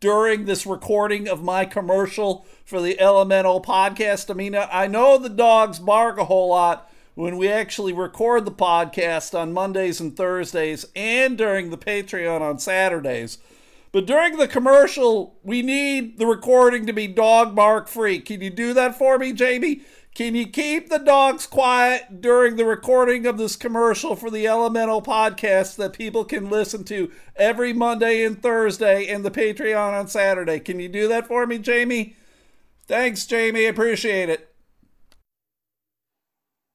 during this recording of my commercial for the Elemental podcast? I mean, I know the dogs bark a whole lot when we actually record the podcast on Mondays and Thursdays and during the Patreon on Saturdays. But during the commercial, we need the recording to be dog bark free. Can you do that for me, Jamie? Can you keep the dogs quiet during the recording of this commercial for the Elemental podcast that people can listen to every Monday and Thursday and the Patreon on Saturday? Can you do that for me, Jamie? Thanks, Jamie. Appreciate it.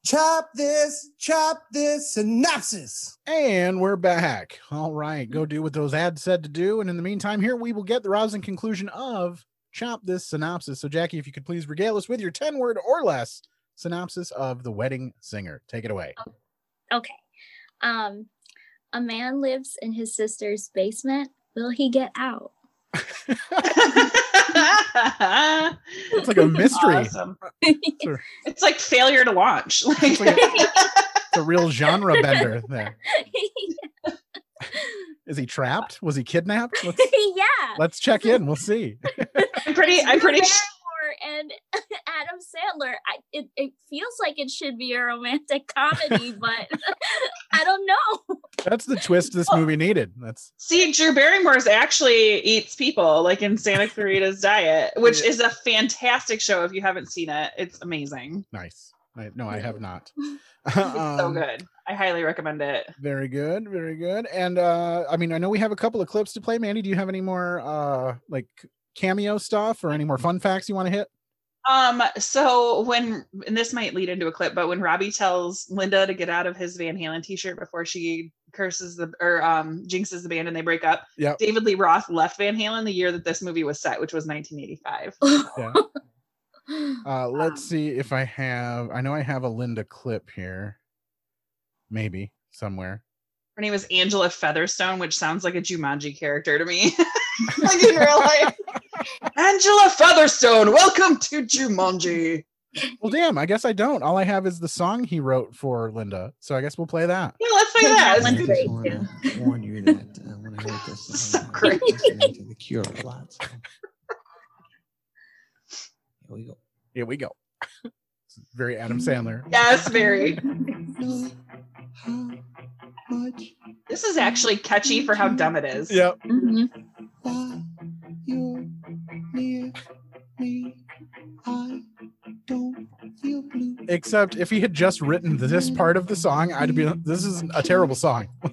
Chop this, chop this synopsis. And we're back. All right, go do what those ads said to do. And in the meantime, here we will get the rousing conclusion of Chop This Synopsis. So, Jackie, if you could please regale us with your 10 word or less synopsis of The Wedding Singer. Take it away. Okay. Um, a man lives in his sister's basement. Will he get out? It's like a mystery. Awesome. It's a, It's like failure to watch. Like, it's like a- it's a real genre bender there. Is he trapped? Was he kidnapped? Let's, yeah. let's check in. We'll see. I'm pretty. I'm pretty. Sh- Barrymore and Adam Sandler. I, it, it feels like it should be a romantic comedy, but I don't know. That's the twist this movie needed. That's See, Drew Barrymore's actually eats people, like in Santa Clarita's Diet, which is a fantastic show. If you haven't seen it, it's amazing. nice. I, no, I have not. It's so Um, good. I highly recommend it. Very good, very good. And uh I mean, I know we have a couple of clips to play. Mandy, do you have any more uh like cameo stuff or any more fun facts you want to hit? Um, so when and this might lead into a clip, but when Robbie tells Linda to get out of his Van Halen t-shirt before she curses the or um jinxes the band and they break up, Yep. David Lee Roth left Van Halen the year that this movie was set, which was 1985. Yeah. Uh let's see if I have I know I have a Linda clip here. Maybe somewhere. Her name was Angela Featherstone, which sounds like a Jumanji character to me. like in real life. Angela Featherstone, welcome to Jumanji. Well, damn. I guess I don't. All I have is the song he wrote for Linda. So I guess we'll play that. Yeah, let's play that. one's It's- great, want too. to warn you that uh, when I wrote this, So song, I great. to The Cure a lot. So. Here we go. Here we go. It's very Adam Sandler. Yes, very. Know how much This is actually catchy for how dumb it is. Yep. Mhm. While you're near me, I don't feel blue. Except if he had just written this part of the song, I'd be this is a terrible song.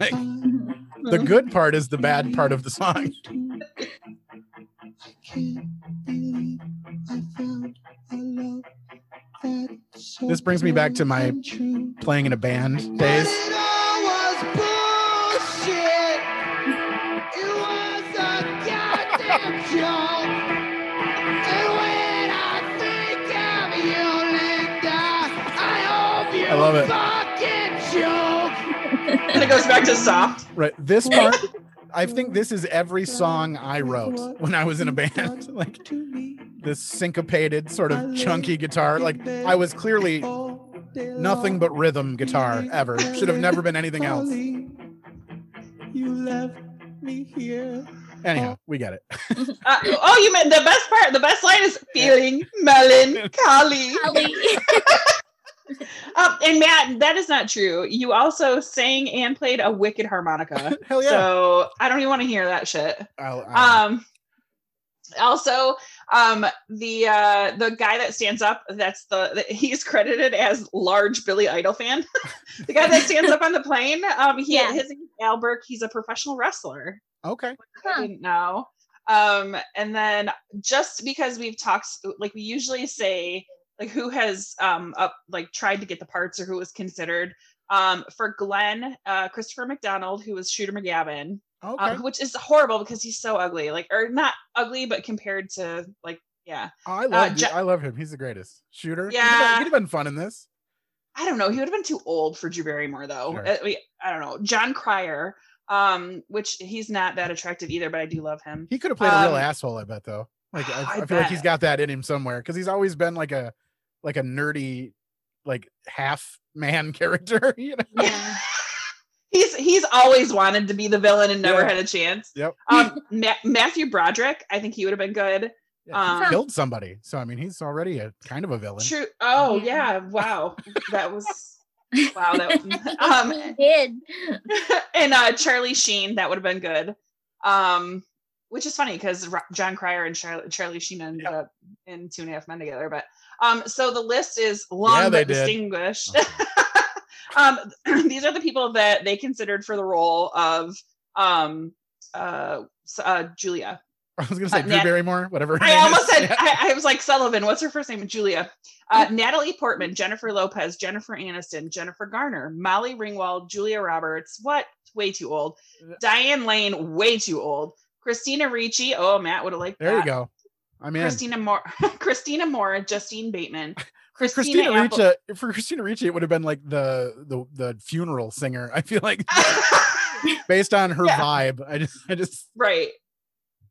Like the good part is the bad part of the song. I can't believe I found a love that's so This brings me back to my pure and true. Playing in a band days. Love it. fucking joke. And it goes back to soft. Right. This part, I think this is every song I wrote when I was in a band. Like this syncopated, sort of chunky guitar. Like I was clearly nothing but rhythm guitar ever. Should have never been anything else. You left me here. Anyhow, we get it. Uh, oh, you meant the best part. The best line is feeling melancholy. Holly. Um, and Matt, that is not true. You also sang and played a wicked harmonica. Hell yeah. So I don't even want to hear that shit. I'll, I'll- Um, also, um, the uh, the guy that stands up, that's the, the he's credited as large Billy Idol fan. the guy that stands up on the plane, um, he Yeah. his name Al Burke. He's a professional wrestler. okay. I didn't know. Um, and then just because we've talked, like we usually say, like who has um up like tried to get the parts or who was considered. Um, for Glenn, uh, Christopher McDonald, who was Shooter McGavin, Okay. um, which is horrible because he's so ugly, like or not ugly, but compared to like yeah, I love Ja- I love him. He's the greatest. Shooter. Yeah. He'd have been fun in this. I don't know. He would have been too old for Drew Barrymore though. Sure. Uh, we- I don't know. Jon Cryer, um, which he's not that attractive either, but I do love him. He could have played a real Um, asshole, I bet though. Like I, I I, feel like he's got that in him somewhere because he's always been like a like a nerdy, like half man character. You know? Yeah. He's he's always wanted to be the villain and never Yeah. had a chance. Yep. Um, Ma- Matthew Broderick, I think he would have been good. Yeah, he Um, killed somebody. So I mean, he's already a kind of a villain. True. Oh Yeah. yeah. Wow. That was wow. That um He did. and uh Charlie Sheen, that would have been good. Um, which is funny because Jon Cryer and Charlie, Charlie Sheen ended Yeah. up in Two and a Half Men together. But um, so the list is long Yeah, but distinguished. um, these are the people that they considered for the role of um uh, uh Julia. I was gonna say Uh, Drew Nat- Barrymore, whatever. I almost is. said Yeah. I, I was like Sullivan. What's her first name? Julia. Uh, Natalie Portman, Jennifer Lopez, Jennifer Aniston, Jennifer Garner, Molly Ringwald, Julia Roberts. What? Way too old. Diane Lane. Way too old. Christina Ricci. Oh, Matt would have liked There that. you go. I'm in. Christina Moore. Christina Moore. Justine Bateman. Christina, Christina Apple- Ricci. For Christina Ricci, it would have been like the the the funeral singer. I feel like based on her Yeah. vibe. I just I just right.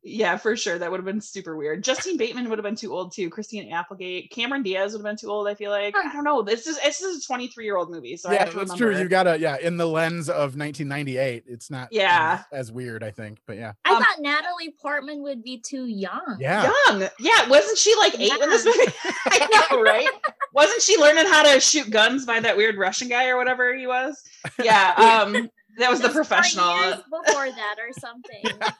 Yeah, for sure. That would have been super weird. Justine Bateman would have been too old too. Christine Applegate, Cameron Diaz would have been too old. I feel like I don't know. This is this is a 23 year old movie, so yeah, have that's remember. true. You gotta yeah. In the lens of 1998, it's not Yeah. as, as weird. I think, but yeah, I Um, thought Natalie Portman would be too young. yeah. young. Yeah, wasn't she like eight in this movie? I know, right? wasn't she learning how to shoot guns by that weird Russian guy or whatever he was? Yeah, um, that was the professional. years before that or something.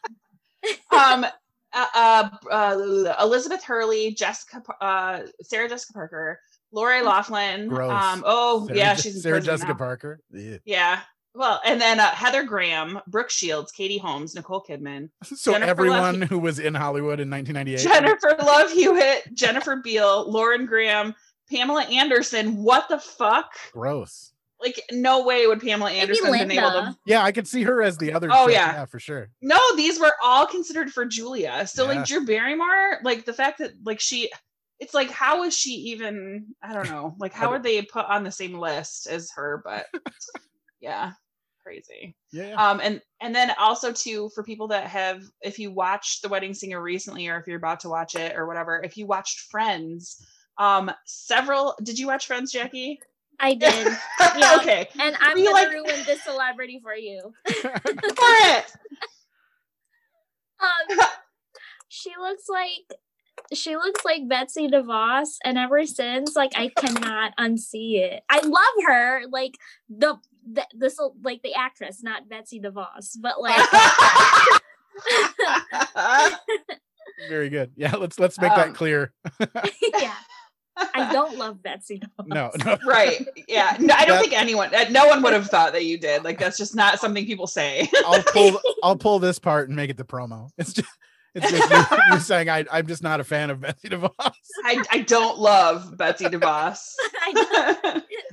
um, uh, uh, uh, Elizabeth Hurley, Jessica, uh, Sarah Jessica Parker, Lori Loughlin. Gross. Um, oh Sarah yeah, she's in Sarah Jessica now. Parker. Yeah. Yeah. Well, and then uh, Heather Graham, Brooke Shields, Katie Holmes, Nicole Kidman, So Jennifer everyone Love- who was in Hollywood in 1998. Jennifer Love Hewitt, Jennifer Beal, Lauren Graham, Pamela Anderson. What the fuck? Gross. Like, no way would Pamela Anderson been able to. Yeah, I could see her as the other. Oh, chick, yeah. yeah, for sure. No, these were all considered for Julia. So, Yeah. like, Drew Barrymore, like the fact that, like, she, it's like, how is she even? I don't know. Like, how are they put on the same list as her? But yeah, crazy. Yeah. Um, and and then also too for people that have, if you watched The Wedding Singer recently, or if you're about to watch it or whatever, if you watched Friends, Um, several. Did you watch Friends, Jackie? I did. Yeah. okay. And I'm We gonna ruin this celebrity for you. For it. Um, she looks like she looks like Betsy DeVos, and ever since, like I cannot unsee it. I love her, like the the this like the actress, not Betsy DeVos, but like Very good. Yeah, let's let's make Um, that clear. yeah. I don't love Betsy DeVos. No, no. right. Yeah. No, I don't That- think anyone. uh, No one would have thought that you did. Like that's just not something people say. I'll pull I'll pull this part and make it the promo. It's just it's just you, you saying I I'm just not a fan of Betsy DeVos. I, I don't love Betsy DeVos.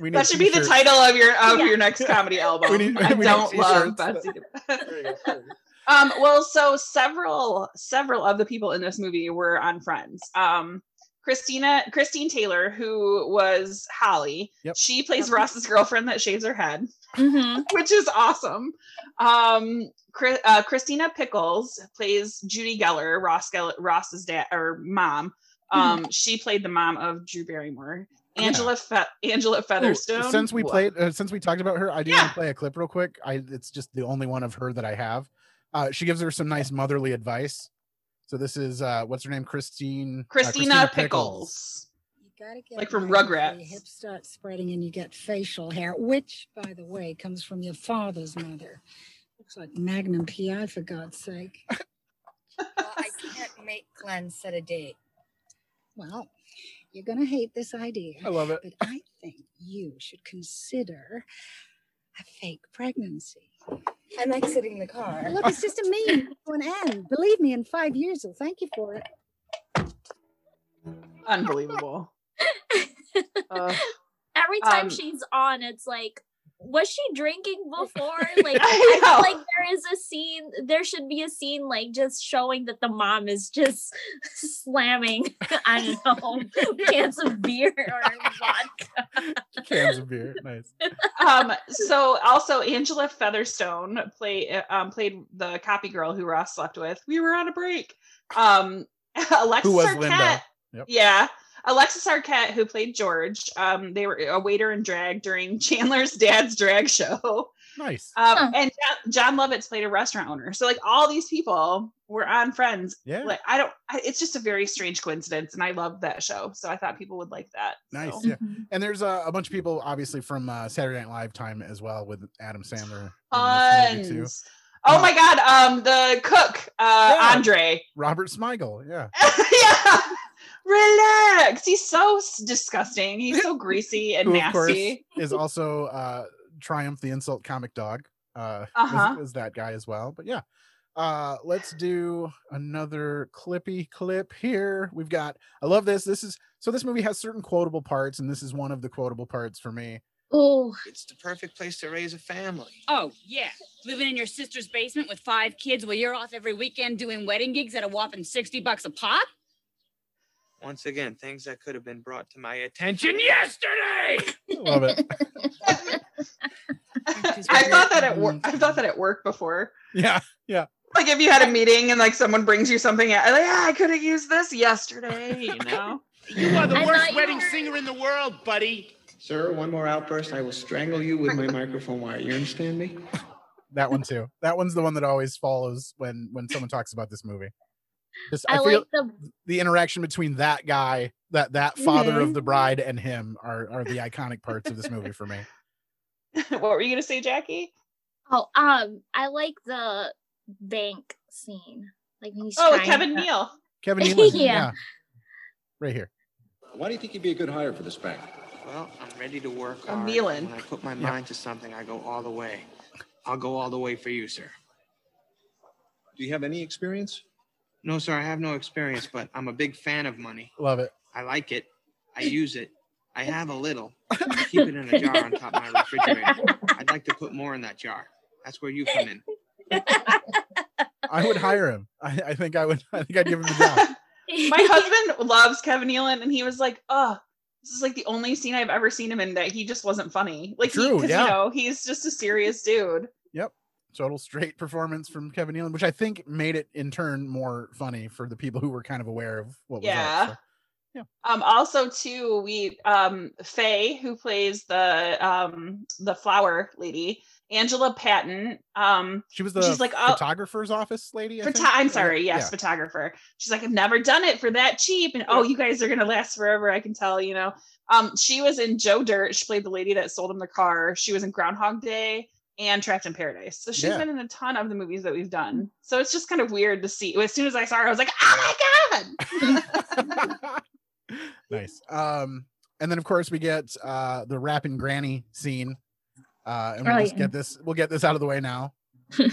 We need that should be the title of your of Yeah. your next comedy album. We need- I we need don't love. Betsy. DeVos. Um, well, so several several of the people in this movie were on Friends. Um, Christina Christine Taylor, who was Holly, Yep. she plays Ross's girlfriend that shaves her head, Mhm. which is awesome. Um, Chri- uh, Christina Pickles plays Judy Geller, Ross Geller, Ross's dad or mom. Um, she played the mom of Drew Barrymore. Angela Fe- Angela Ooh, Featherstone. since we Wha- played uh, since we talked about her, I do want to play a clip real quick. I it's just the only one of her that I have. Uh, she gives her some nice motherly advice. So this is uh, what's her name? Christine. uh, Christina, Pickles. You gotta get Like from married Rugrats. Your hips start spreading and you get facial hair, which, by the way, comes from your father's mother. Looks like Magnum PI, for God's sake. Well, I can't make Glenn set a date. Well, you're gonna hate this idea. I love it. But I think you should consider a fake pregnancy. I'm exiting the car. Look, it's just a mean to an end. Believe me, in five years, they'll thank you for it. Unbelievable. Uh, Every time Um, she's on, it's like, was she drinking before? Like, I I feel like there is a scene. There should be a scene like just showing that the mom is just slamming. I don't know cans of beer or vodka. Cans of beer. Nice. um, so also Angela Featherstone play um, played the copy girl who Ross slept with. We were on a break. Um, Alexis Who was Arquette. Linda? Yep. Yeah. Alexis Arquette, who played George, um, they were a waiter in drag during Chandler's dad's drag show. Nice. Um, Huh. and Jon, Jon Lovitz played a restaurant owner. So like all these people were on Friends. Yeah. Like I don't. I, it's just a very strange coincidence, and I love that show. So I thought people would like that. Nice. so. Yeah. And there's uh, a bunch of people obviously from uh, Saturday Night Live time as well with Adam Sandler. in this movie, too. Tons. Oh my god, um the cook, uh Yeah. Andre. Robert Smigel. Yeah. yeah. Relax. He's so disgusting. He's so greasy and Who of course nasty. is also uh, Triumph the Insult Comic Dog. Uh, Uh-huh. is, is that guy as well? But yeah. Uh, let's do another clippy clip here. We've got. I love this. This is so. This movie has certain quotable parts, and this is one of the quotable parts for me. Oh, It's the perfect place to raise a family. Oh, yeah. Living in your sister's basement with five kids while you're off every weekend doing wedding gigs at a whopping 60 bucks a pop? Once again, things that could have been brought to my attention yesterday. Love it. I thought that at mm-hmm. work. I thought that at work before. Yeah. Yeah. Like if you had a meeting and like someone brings you something, like yeah, I could have used this yesterday. You know. You are the I worst thought you wedding were- singer in the world, buddy. Sir, one more outburst, I will strangle you with my microphone wire. You understand me? That one too. That one's the one that always follows when when someone talks about this movie. Just, I I, feel like the the interaction between that guy, that that father Mhm. of the bride, and him are are the iconic parts of this movie for me. what were you gonna say, Jackie? oh um I like the bank scene. Like when he's Oh, Kevin to- Neal. Kevin Nealon, Yeah. yeah. right here. Why do you think he'd be a good hire for this bank? Well, I'm ready to work I'm hard. kneeling. When I put my mind to something, I go all the way. I'll go all the way for you, sir. Do you have any experience? No, sir, I have no experience, but I'm a big fan of money. Love it. I like it. I use it. I have a little. I keep it in a jar on top of my refrigerator. I'd like to put more in that jar. That's where you come in. I would hire him. I, I think I would. I think I'd give him the job. My husband loves Kevin Nealon, and he was like, "Oh, this is like the only scene I've ever seen him in that he just wasn't funny." Like, he- yeah. you know, he's just a serious dude. Yep. Total straight performance from Kevin Nealon, which I think made it in turn more funny for the people who were kind of aware of what was Yeah. up. So, Um, also too, we um Faye, who plays the um the flower lady, Angela Paton. Um She was the she's like oh, photographer's office lady. Think? I'm sorry, yes, yeah. photographer. She's like, I've never done it for that cheap. And oh, you guys are gonna last forever, I can tell, you know. Um, she was in Joe Dirt, she played the lady that sold him the car. She was in Groundhog Day and Trapped in Paradise. So she's Yeah. been in a ton of the movies that we've done. So it's just kind of weird to see. As soon as I saw her, I was like, oh my god. nice. Um, and then of course we get uh the rapping granny scene. Uh, and we'll Oh, just yeah. get this. We'll get this out of the way now. I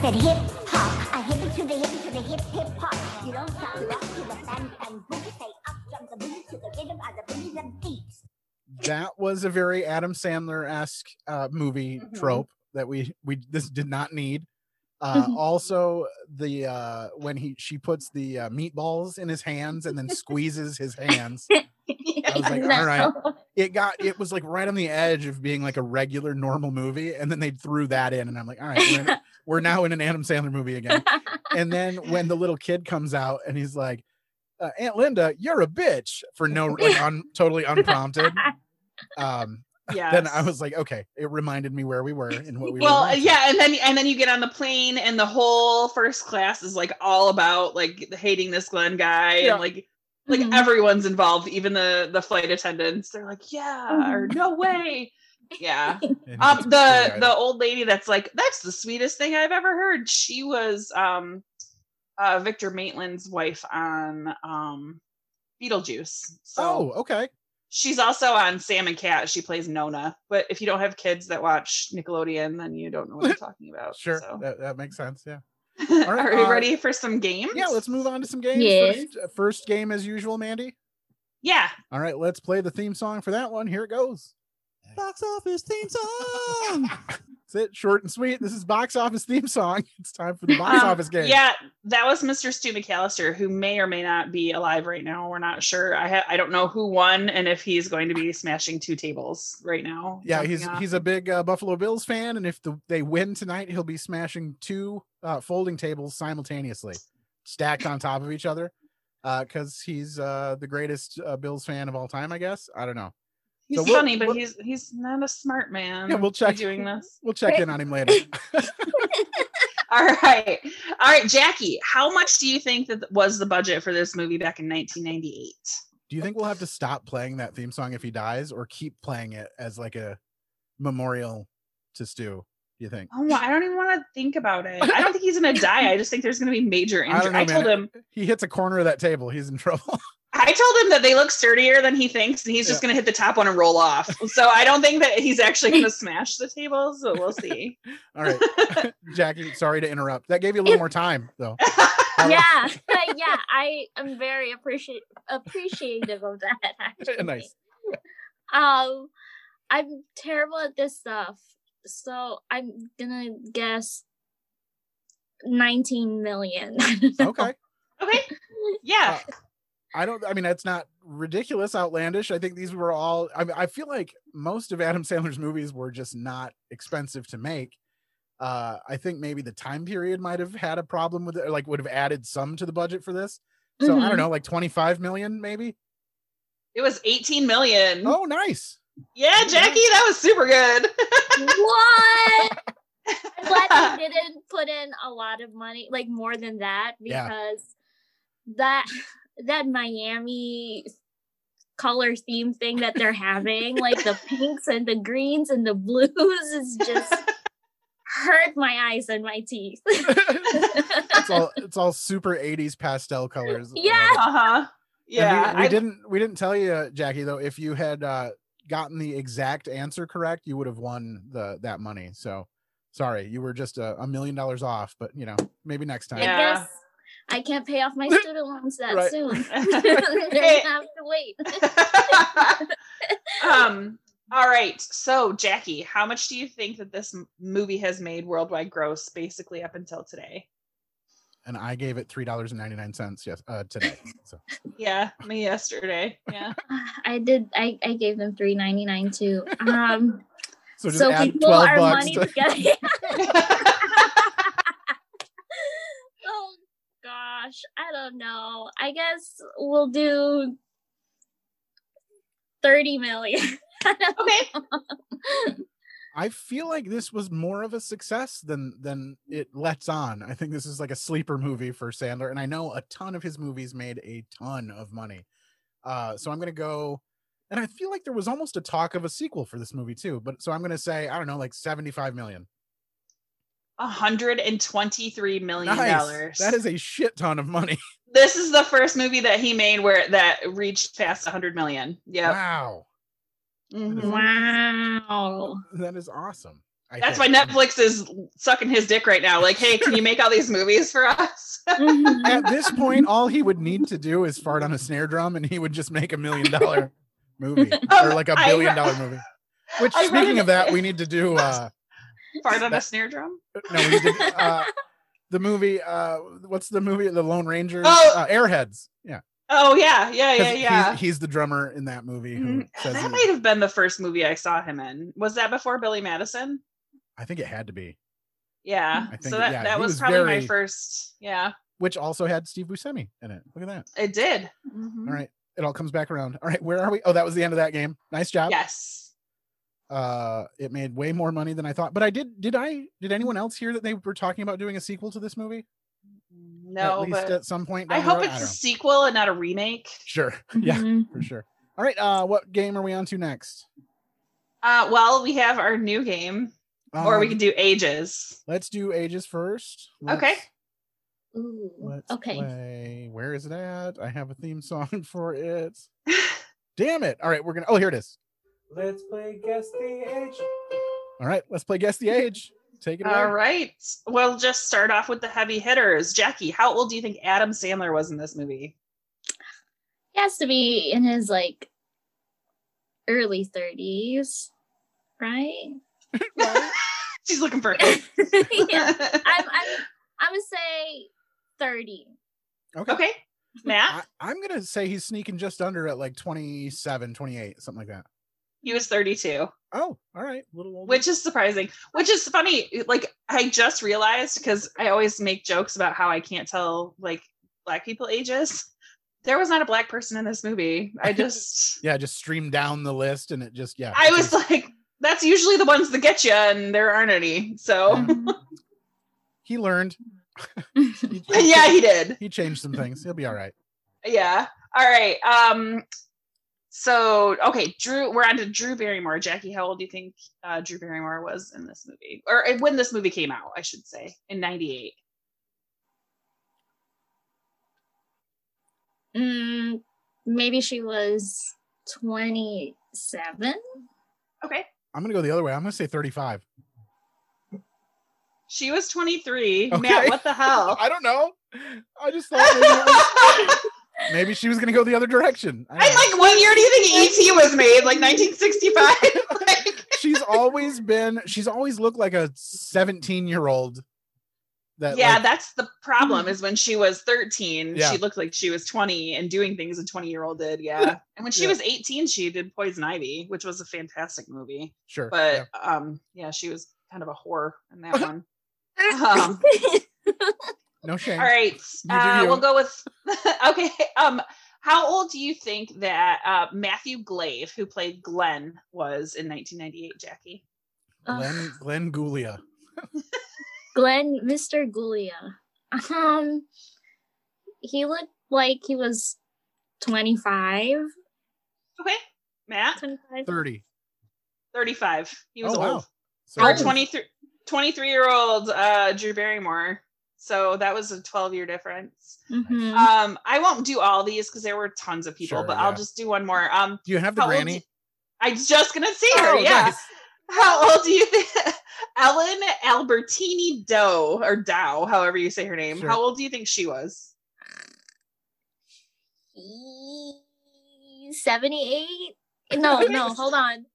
said hip hop. I hip it to the hip to the hip hip hop. You don't sound rock to the band and boogie. Say up jump the boogie to the rhythm of the boogie them beats. That was a very Adam Sandler esque uh, movie Mhm. trope that we we this did not need. Uh, Mm-hmm. also, the uh, when he she puts the uh, meatballs in his hands and then squeezes his hands. I was like, all right. It got it was like right on the edge of being like a regular normal movie, and then they threw that in, and I'm like, all right, we're, in- we're now in an Adam Sandler movie again. And then when the little kid comes out and he's like, uh, Aunt Linda, you're a bitch for no like un, totally unprompted. Um, then I was like, okay, it reminded me where we were and what we were. well watching. yeah and then and then you get on the plane and the whole first class is like all about like hating this glenn guy Yeah. and like like Mhm. everyone's involved even the the flight attendants they're like yeah or no way yeah um the the old lady that's like that's the sweetest thing i've ever heard she was um uh victor maitland's wife on um beetlejuice so oh, okay. She's also on Sam and Cat. She plays Nona. But if you don't have kids that watch Nickelodeon, then you don't know what I'm talking about. Sure, so. that, that makes sense. Yeah. Are we uh, ready for some games? Yeah, let's move on to some games. Yes. First, uh, first game as usual, Mandy. Yeah. All right, let's play the theme song for that one. Here it goes. Box office theme song. It. Short and sweet. This is box office theme song. It's time for the box Um, office game. Yeah, that was Mr. Stu McAllister, who may or may not be alive right now. We're not sure. I ha- I don't know who won and if he's going to be smashing two tables right now. Yeah, he's off. he's a big uh, Buffalo Bills fan, and if the, they win tonight, he'll be smashing two uh, folding tables simultaneously, stacked on top of each other, because he's uh, the greatest uh, Bills fan of all time. I guess I don't know. He's So we'll- funny, but we'll- he's he's not a smart man. Yeah, we'll check doing this. We'll check in on him later. All right, all right, Jackie. How much do you think that was the budget for this movie back in 1998? Do you think we'll have to stop playing that theme song if he dies, or keep playing it as like a memorial to Stu? Do you think? Oh, I don't even want to think about it. I don't think he's gonna die. I just think there's gonna be major injury. don't know, I, told him. He hits a corner of that table, he's in trouble. I told him that they look sturdier than he thinks, and he's just Yeah. gonna hit the top one and roll off. So I don't think that he's actually gonna smash the tables. So we'll see. All right, Jackie. Sorry to interrupt. That gave you a little more time, though. yeah, yeah. I am very appreciate appreciative of that. Actually. nice. Um, I'm terrible at this stuff, so I'm gonna guess nineteen million. Okay. Okay. Yeah. I don't. I mean, that's not ridiculous, outlandish. I think these were all. I mean, I feel like most of Adam Sandler's movies were just not expensive to make. Uh, I think maybe the time period might have had a problem with it, like would have added some to the budget for this. So I Mhm. don't know, like twenty five million, maybe. It was 18 million. Oh, nice. Yeah, Jackie, that was super good. what? I'm glad they didn't put in a lot of money, like more than that, Yeah. because that that Miami color theme thing that they're having, like the pinks and the greens and the blues, is just hurt my eyes and my teeth. It's all it's all super eighties pastel colors. yeah. Uh huh. And Yeah. we, we didn't we didn't tell you, Jackie, though. If you had uh, gotten the exact answer correct, you would have won the that money. So sorry, you were just a, a million dollars off. But you know, maybe next time. I guess I can't pay off my student loans that Right. soon. They're gonna have to wait. um all right so jackie how much do you think that this movie has made worldwide gross basically up until today And I gave it three dollars and ninety nine cents. Yes, uh, today. So yeah me yesterday yeah I did. I, I gave them three ninety nine too. Um, so just so add we pull twelve our bucks. money To, together. oh gosh. gosh, I don't know. I guess we'll do 30 million. okay. I feel like this was more of a success than than it lets on. I think this is like a sleeper movie for Sandler, and I know a ton of his movies made a ton of money. Uh, so I'm gonna go, and I feel like there was almost a talk of a sequel for this movie too. But so I'm gonna say I don't know, like 75 million. 123 million Nice. dollars. That is a shit ton of money. This is the first movie that he made where that reached past 100 million. Yeah. Wow, Wow. that is awesome. I That's think. why Netflix is sucking his dick right now. Like, hey, can you make all these movies for us? At this point, all he would need to do is fart on a snare drum, and he would just make a million dollar movie or like a billion dollar movie. Which, speaking of that, we need to do. uh Fart on a snare drum? No, we to. Uh, the movie. uh What's the movie? The Lone Rangers. Oh! Uh, Airheads. Yeah. Oh, yeah. Yeah, yeah, yeah. He's, he's the drummer in that movie. Who says That might have been the first movie I saw him in. Was that before Billy Madison? I think it had to be. Yeah. Think so that, yeah, that was, was probably my first. Yeah, Which also had Steve Buscemi in it. Look at that. it did. All right. It all comes back around. All right. Where are we? Oh, that was the end of that game. Nice job. Yes. Uh it made way more money than i thought but i did did i did anyone else hear that they were talking about doing a sequel to this movie No, at least but at some point I hope road? it's a know. sequel and not a remake. sure yeah Mhm. for sure all right uh what game are we on to next Uh, well, we have our new game, or we Um, can do ages. let's do ages first Okay. Let's- Ooh, let's okay. play where is it at i have a theme song for it damn it all right we're gonna oh here it is Let's play guess the age. all right let's play guess the age take it away All right. We'll just start off with the heavy hitters. Jackie, how old do you think Adam Sandler was in this movie? He has to be in his like early 30s, right? She's looking for yeah. I'm, I'm, I'm gonna say 30. okay Okay. Matt, I, i'm gonna say he's sneaking just under at like 27 28 something like that he was 32, oh all right a little older. which is surprising. Which is funny. Like, I just realized because I always make jokes about how I can't tell like black people ages. There was not a black person in this movie. I just, yeah just streamed down the list and it just yeah I was like, that's usually the ones that get you, and there aren't any. So, he learned yeah, he did. he changed some things he'll be all right Yeah. All right. Um. So okay, Drew. We're on to Drew Barrymore. Jackie, how old do you think uh, Drew Barrymore was in this movie, or uh, when this movie came out? I should say in '98. Mm, maybe she was 27. Okay. i'm gonna go the other way i'm gonna say 35 She was 23. Okay. Matt, what the hell? i don't know i just thought maybe, it was- maybe she was gonna go the other direction I don't I'm like, what year do you think ET was made? Like 1965? like, she's always been she's always looked like a 17 year old that yeah, like, that's the problem. Is when she was 13, Yeah. she looked like she was 20 and doing things a 20 year old did. Yeah, and when she Yeah. was 18, she did Poison Ivy, which was a fantastic movie. sure but yeah. um yeah she was kind of a whore in that one um no shame. all right uh we'll go with okay um how old do you think that uh matthew glave who played glenn was in 1998 jackie? Glenn glenn guglia. Glenn, Mr. Guglia. Um, he looked like he was 25. okay matt? 25. 30 35 he was oh wow. old. So or he was- 23 23 year old uh drew barrymore so that was a 12 year difference Mhm. um i won't do all these because there were tons of people Sure, but i'll just do one more um do you have the how old granny do- I was just gonna see her. Oh, yeah. nice. How old do you think Ellen Albertini Doe or Dow, however you say her name? Sure. How old do you think she was? 78? No, no, hold on.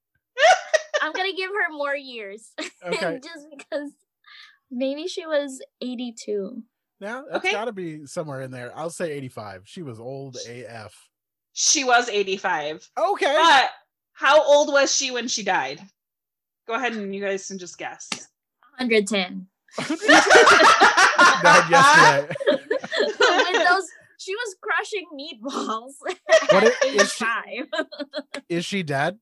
I'm going to give her more years. Okay. Just because maybe she was 82. yeah that's Okay. gotta be somewhere in there i'll say 85 she was old af She was 85. okay But how old was she when she died? Go ahead and you guys can just guess. 110. died yesterday With those, she was crushing meatballs. What at i- is she- Is she dead?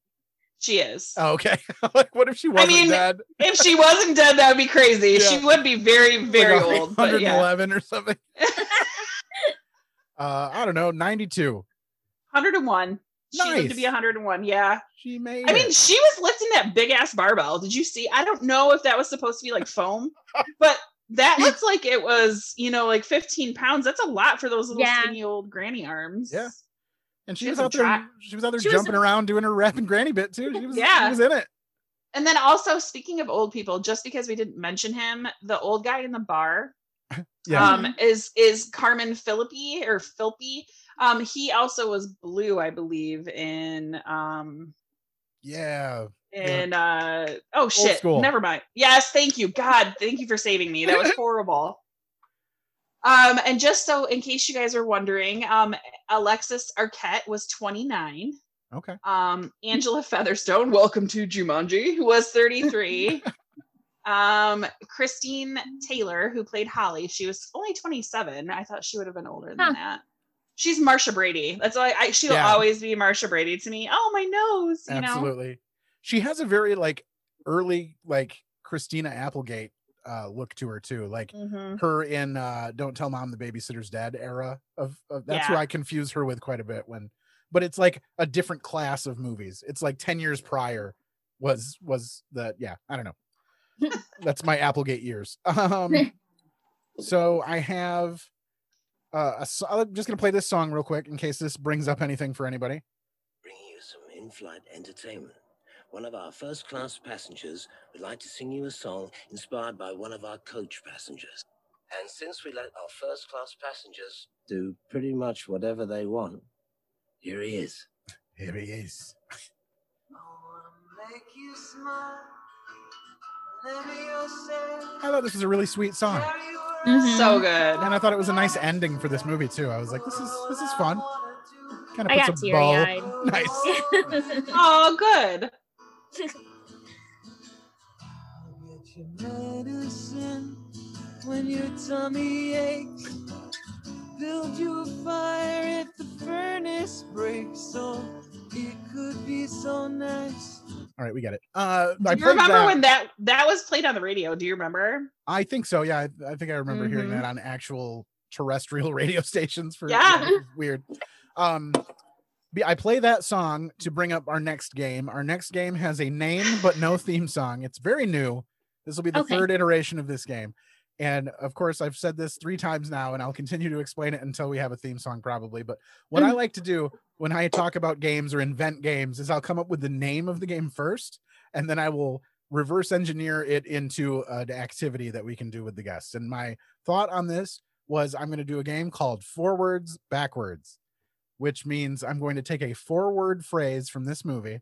She is. Oh, okay. like, what if she wasn't I mean, dead? If she wasn't dead, that would be crazy. She would be very, very Like old. But yeah, 111 or something. uh, I don't know, 92. 101. She lived to be 101. Yeah. She made I mean, she was lifting that big ass barbell. Did you see? I don't know if that was supposed to be like foam, but that looks like it was, you know, like 15 pounds. That's a lot for those little Yeah. skinny old granny arms. Yeah. And she She was out there. tra- she was out there she was- jumping around doing her rap and granny bit too. She was. Yeah. She was in it. And then also speaking of old people, just because we didn't mention him, the old guy in the bar Yeah. um is is Carmen Philippi or Filpi. Um he also was blue, I believe, in um yeah. in uh oh shit never mind yes thank you god thank you for saving me that was horrible um and just so in case you guys are wondering um alexis arquette was 29 Okay. um angela featherstone welcome to jumanji was 33 um christine taylor who played holly she was only 27 i thought she would have been older than Huh. that she's marsha brady that's all I, I she'll Yeah. always be marsha brady to me oh my nose you know Absolutely. She has a very like early like Christina Applegate uh look to her too. Like Mhm. her in uh Don't Tell Mom the Babysitter's Dead era of, of that's who I confuse her with quite a bit when but it's like a different class of movies. It's like 10 years prior was was the yeah, I don't know. that's my Applegate years. Um so I have uh a, so- I'm just gonna play this song real quick in case this brings up anything for anybody. Bringing you some in-flight entertainment. One of our first-class passengers would like to sing you a song inspired by one of our coach passengers. And since we let our first-class passengers do pretty much whatever they want, here he is. Here he is. Make you smile. Let me yourself. I thought this was a really sweet song. Mm-hmm. so good And I thought it was a nice ending for this movie too. I was like, this is this is fun. Kind of I puts got a bow. teary-eyed. Nice. oh good Get your medicine when your tummy aches. Build you a fire if the furnace breaks. So it could be so nice. All right, we get it. Uh, do you remember that. when that that was played on the radio do you remember I think so. Yeah, I, I think I remember hearing Mhm. that on actual terrestrial radio stations. For Yeah. which is weird. Um, be- I play that song to bring up our next game. Our next game has a name but no theme song. It's very new. This will be the Okay. third iteration of this game. And of course, I've said this three times now, and I'll continue to explain it until we have a theme song, probably. But what I hmm. like to do when I talk about games or invent games is I'll come up with the name of the game first, and then I will reverse engineer it into an activity that we can do with the guests. And my thought on this was I'm going to do a game called Forwards Backwards, which means I'm going to take a forward phrase from this movie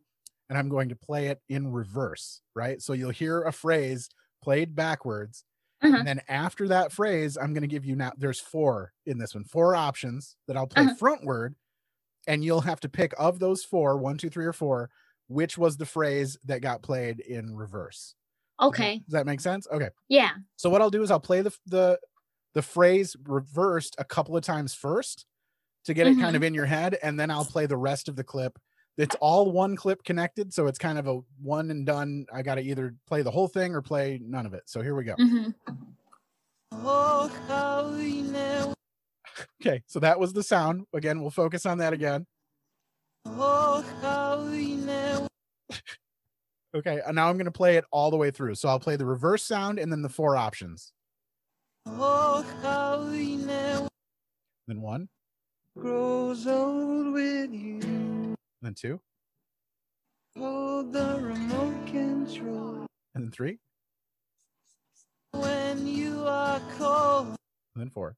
and I'm going to play it in reverse, right? So you'll hear a phrase played backwards. Uh-huh. And then after that phrase, I'm going to give you now, there's four in this one, four options that I'll play Uh-huh. frontward. And you'll have to pick of those four, one, two, three, or four, which was the phrase that got played in reverse. okay. Does that make sense? Okay. Yeah. So what I'll do is I'll play the the the phrase reversed a couple of times first to get it kind of mm-hmm. in your head, and then I'll play the rest of the clip. It's all one clip connected, so it's kind of a one and done. I got to either play the whole thing or play none of it. So here we go. How we never. Okay, so that was the sound. Again, we'll focus on that again. Oh, how we never. Okay, and now I'm going to play it all the way through. So I'll play the reverse sound and then the four options. Oh, how we never. Then one, Grows old with you. And then two, Hold the remote control. and then three, When you are cold. and then four.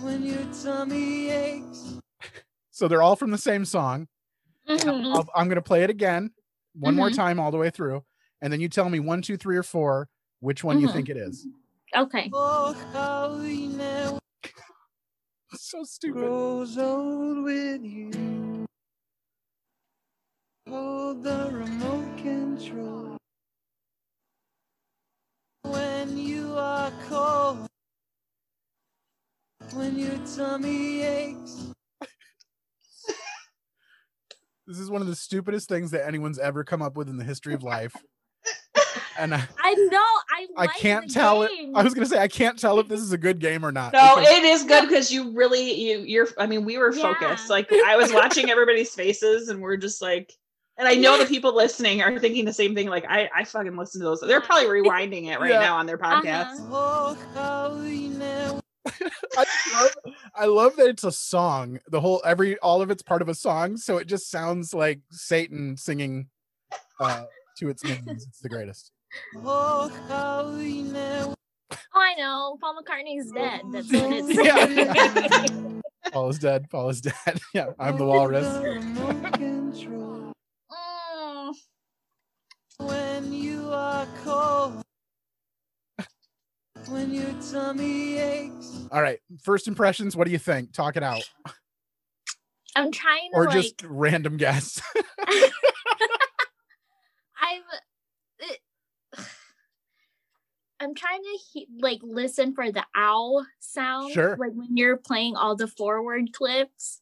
When your tummy aches. So they're all from the same song. Mhm. I'll, I'm going to play it again one more Mhm. time all the way through, and then you tell me one, two, three, or four which one you Mhm. think it is. Okay. So stupid. Grows old with you. Hold the remote control. When you are cold. When your tummy aches. This is one of the stupidest things that anyone's ever come up with in the history of life. And I, I know. I I can't tell game. it. I was gonna say I can't tell if this is a good game or not. No, because- it is good because you really you you're I mean, we were focused. Like I was watching everybody's faces and we're just like and I know the people listening are thinking the same thing. Like I, I fucking listen to those. They're probably rewinding it right Yeah. now on their podcast. Oh, how we never I love, I love that it's a song. The whole every all of it's part of a song, so it just sounds like Satan singing uh, to its minions. It's the greatest. Oh, how we never Oh, I know. Paul McCartney's dead. That's what it's. Yeah. Paul is dead. Paul is dead. yeah, I'm the walrus. Mm. When you are cold. When your tummy aches. All right, first impressions. What do you think? Talk it out, I'm trying to or like. just random guess. I'm. I'm trying to he- like listen for the owl sound. Sure. Like when you're playing all the forward clips.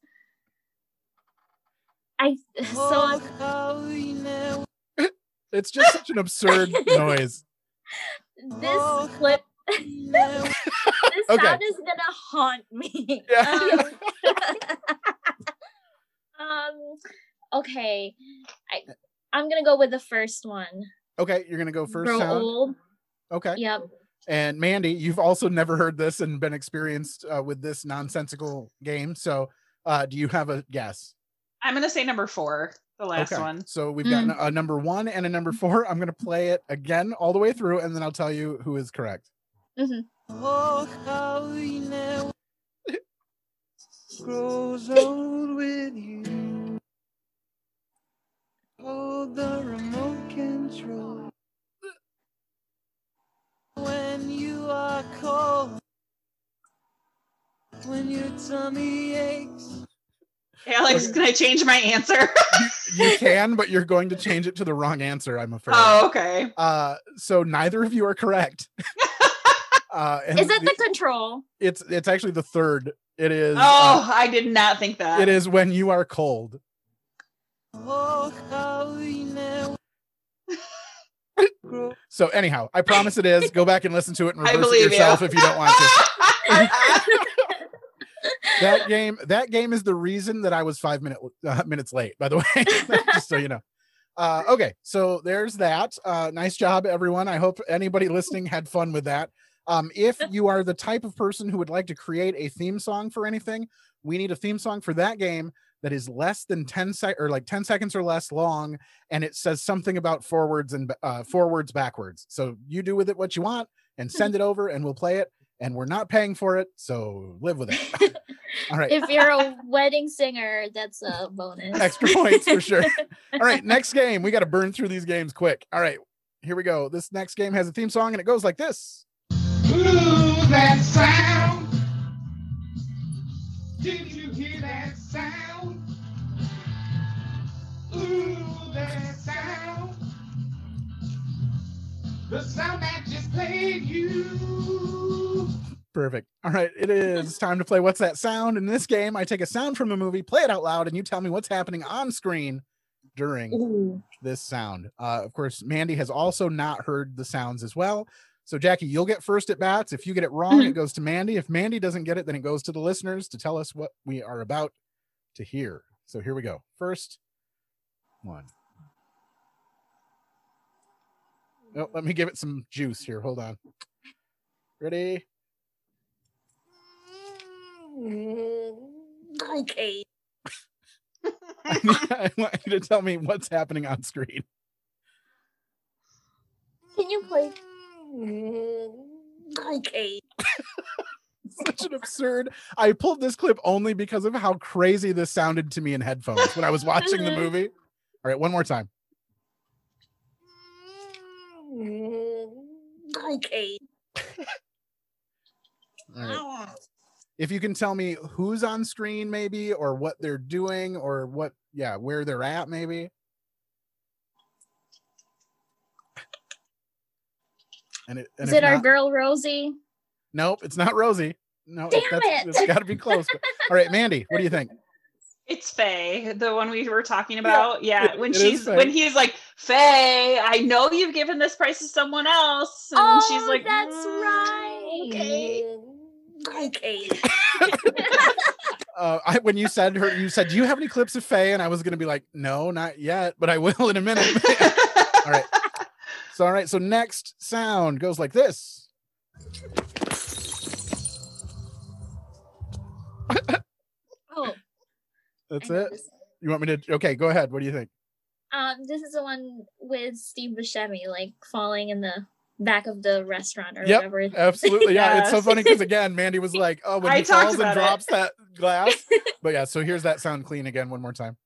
I so I'm- how we never it's just such an absurd noise. this clip. this Okay. sound is gonna haunt me. Yeah. Um, um, okay. I I'm gonna go with the first one. Okay, you're gonna go first. Grow sound. old. Okay. Yep. And Mandy, you've also never heard this and been experienced uh, with this nonsensical game. So, uh, do you have a guess? I'm gonna say number four, the last Okay, one. So we've got Mm. a number one and a number four. I'm gonna play it again all the way through, and then I'll tell you who is correct. Oh, how we grows old with you. Tummy aches. Alex, can I change my answer? You can, but you're going to change it to the wrong answer. I'm afraid. oh, okay. Uh, so neither of you are correct. uh, and Is it the- the control? it's it's actually the third. It is. Oh, uh, I did not think that. it is when you are cold. Oh, how we never. So anyhow, I promise it is. Go back and listen to it and reverse it believe you. yourself if you don't want to. That game that game is the reason that I was five minute, uh, minutes late. By the way, just so you know. Uh, okay, so there's that. Uh, nice job, everyone. I hope anybody listening had fun with that. Um, if you are the type of person who would like to create a theme song for anything, we need a theme song for that game that is less than 10 sec or like 10 seconds or less long and it says something about forwards and uh, forwards backwards so you do with it what you want and send it over and we'll play it and we're not paying for it so live with it all right If you're a wedding singer, that's a bonus. extra points for sure all right next game we got to burn through these games quick all right here we go this next game has a theme song and it goes like this Ooh, that sound. Did you hear that sound? Ooh, that sound. The sound that just played you. Perfect. All right, it is time to play What's That Sound? In this game, I take a sound from a movie, play it out loud, and you tell me what's happening on screen during Ooh. this sound. Uh, of course, Mandy has also not heard the sounds as well. So, Jackie, you'll get first at bats. If you get it wrong, it goes to Mandy. If Mandy doesn't get it, then it goes to the listeners to tell us what we are about to hear. So, here we go. First one. Oh, let me give it some juice here. Hold on. Ready? Okay. I want you to tell me what's happening on screen. Can you play? Okay. Such an absurd. I pulled this clip only because of how crazy this sounded to me in headphones when I was watching the movie. All right, one more time. Okay. All right. Ah. If you can tell me who's on screen, maybe, or what they're doing, or what, yeah, where they're at, maybe. And it, and Is if it our not- girl Rosie? Nope, it's not Rosie. No, Damn that's, it. it's got to be close. All right, Mandy, what do you think? It's Faye, the one we were talking about. Yeah, it- when it is she's when he's like, Faye, I know you've given this price to someone else, and she's Oh, like, that's "Mm, right. Okay. Okay. Uh, I, when you said her, you said, "Do you have any clips of Faye?" And I was gonna be like, "No, not yet, but I will in a minute." all right. So all right. So next sound goes like this. Oh, That's I it. You want me to? Okay, go ahead. What do you think? Um, this is the one with Steve Buscemi, like falling in the back of the restaurant or Yep, whatever. absolutely. Yeah, it's so funny because again, Mandy was like, "Oh, when he talked falls and about it. drops that glass." but yeah, so here's that sound clean again one more time.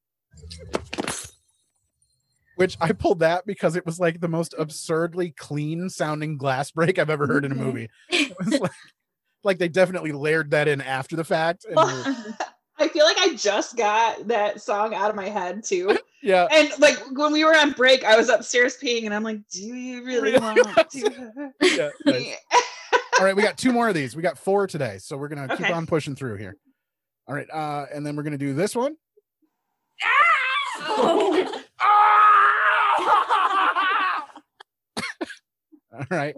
Which I pulled that because it was like the most absurdly clean sounding glass break I've ever heard in a movie. It was like, like they definitely layered that in after the fact. And were- I feel like I just got that song out of my head too. yeah, And like when we were on break, I was upstairs peeing, and I'm like, "Do you really Really? want to?" yeah. nice. All right, we got two more of these. We got four today, so we're gonna keep on pushing through here. All right, uh, and then we're gonna do this one. All right,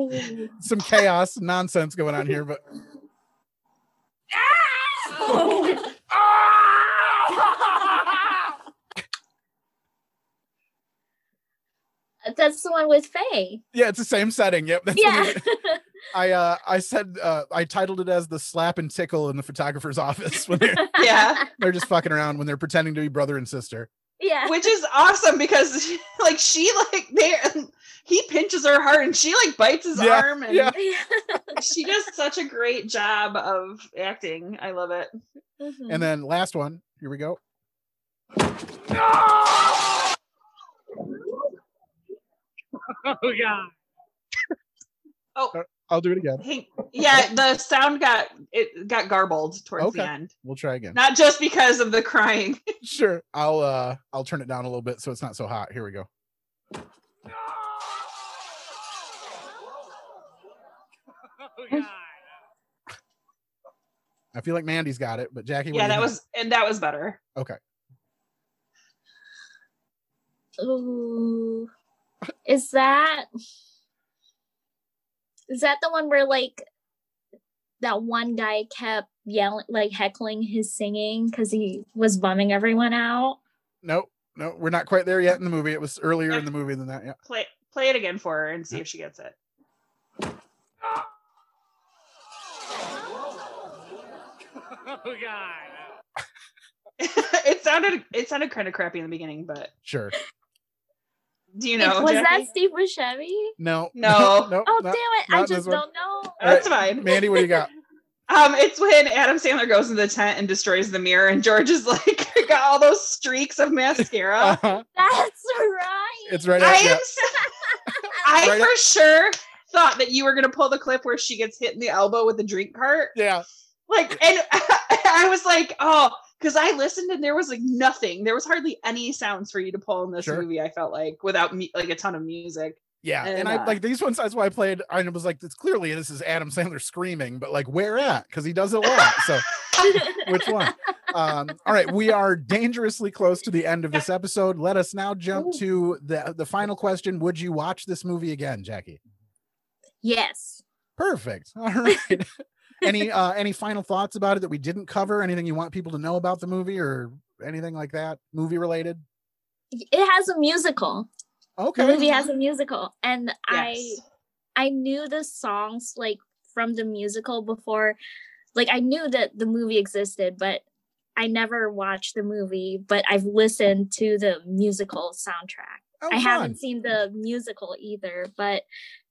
some chaos nonsense going on here, but That's the one with Faye. yeah, it's the same setting. Yep. That's Yeah. what I uh I said uh I titled it as the slap and tickle in the photographer's office when they're yeah, they're just fucking around when they're pretending to be brother and sister. yeah. which is awesome because like she like they he pinches her heart and she like bites his Yeah, arm and yeah. she does such a great job of acting. I love it. Mhm. And then last one, here we go. Oh god. Oh, I'll do it again. hey, yeah, the sound got it got garbled towards Okay. the end. We'll try again. Not just because of the crying. Sure. I'll uh I'll turn it down a little bit so it's not so hot. Here we go. god. I feel like Mandy's got it, but Jackie. yeah, that think? was and that was better. okay. Ooh. Is that is that the one where like that one guy kept yelling like heckling his singing because he was bumming everyone out? Nope. No, we're not quite there yet in the movie. It was earlier in the movie than that. Yeah. Play play it again for her and see if she gets it. Oh god. it sounded it sounded kind of crappy in the beginning, but Sure. do you know? was Jackie? that Steve Buscemi? No. No. no. Oh not- damn it! I just don't know. That's All right, fine. Mandy, what do you got? Um, it's when Adam Sandler goes into the tent and destroys the mirror, and George is like got all those streaks of mascara. Uh-huh. That's right. It's right I out. am. Yeah. s- I Right for up- sure thought that you were gonna pull the clip where she gets hit in the elbow with the drink cart. Yeah. Like, and I was like, oh, because I listened and there was like nothing. There was hardly any sounds for you to pull in this Sure. movie. I felt like without me, like a ton of music. Yeah. And, And, I uh, like these ones. That's why I played. I was like, it's clearly this is Adam Sandler screaming, but like, where at? Because he does it a lot. So which one? Um, all right, we are dangerously close to the end of this episode. Let us now jump to the the final question. Would you watch this movie again, Jackie? Yes. Perfect. All right. any uh any final thoughts about it that we didn't cover? Anything you want people to know about the movie or anything like that? Movie related? It has a musical. Okay. The movie has a musical, and I I knew the songs like from the musical before. Like I knew that the movie existed, but I never watched the movie. But I've listened to the musical soundtrack. Oh, I fun. haven't seen the musical either, but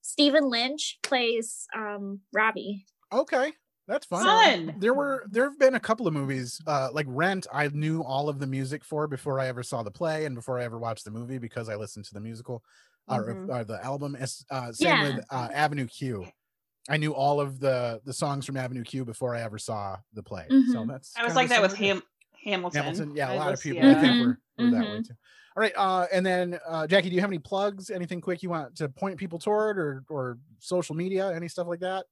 Stephen Lynch plays um Robbie. Okay. That's fun. Fun. There were there have been a couple of movies uh like Rent I knew all of the music for before I ever saw the play and before I ever watched the movie because I listened to the musical or, Mhm. or the album uh same Yeah. with uh, Avenue Q. I knew all of the the songs from Avenue Q before I ever saw the play. So Mhm. that's I was like that with. Ham Hamilton. Hamilton. Yeah, a I lot of was- people I yeah. think were, were that way Mhm. too. All right, uh, and then uh, Jackie, do you have any plugs? Anything quick you want to point people toward, or or social media, any stuff like that?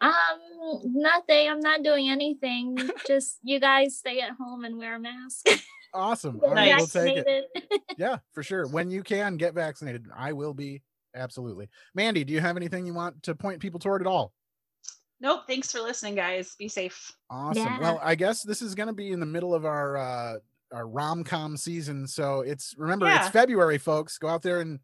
Um, nothing. I'm not doing anything. Just you guys stay at home and wear a mask. Awesome. Get All right, we'll take it. Yeah, for sure. When you can get vaccinated, I will be absolutely. Mandy, do you have anything you want to point people toward at all? Nope. Thanks for listening, guys. Be safe. Awesome. Well, I guess this is going to be in the middle of our uh our rom com season, so it's remember Yeah. it's February, folks. Go out there and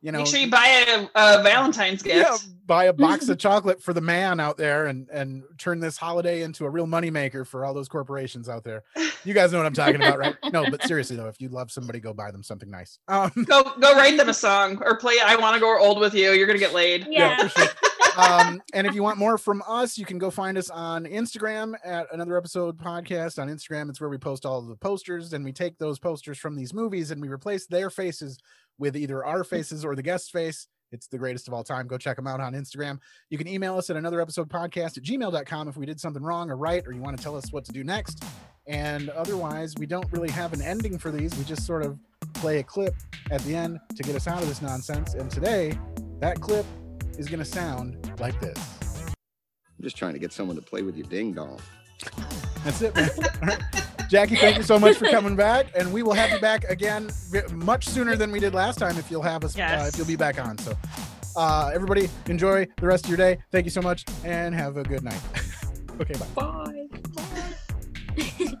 you know Make sure you buy a, a Valentine's gift. yeah, buy a box of chocolate for the man out there and and turn this holiday into a real moneymaker for all those corporations out there. You guys know what I'm talking about, right? No, but seriously though, if you love somebody, go buy them something nice. Um, Go go write them a song or play I Wanna Grow Old with You. You're gonna get laid. Yeah, for sure. Um, and if you want more from us, you can go find us on Instagram at another episode podcast. On Instagram, it's where we post all the posters, and we take those posters from these movies and we replace their faces with either our faces or the guest face. It's the greatest of all time. Go check them out on Instagram. You can email us at another episode podcast at gmail.com if we did something wrong or right, or you want to tell us what to do next. And otherwise, we don't really have an ending for these. We just sort of play a clip at the end to get us out of this nonsense. And today, that clip is going to sound like this. I'm just trying to get someone to play with your ding dong. That's it, man. All right. Jackie, thank you so much for coming back, and we will have you back again much sooner than we did last time. If you'll have us, uh, if you'll be back on. So, uh, everybody, enjoy the rest of your day. Thank you so much, and have a good night. okay, bye. Bye.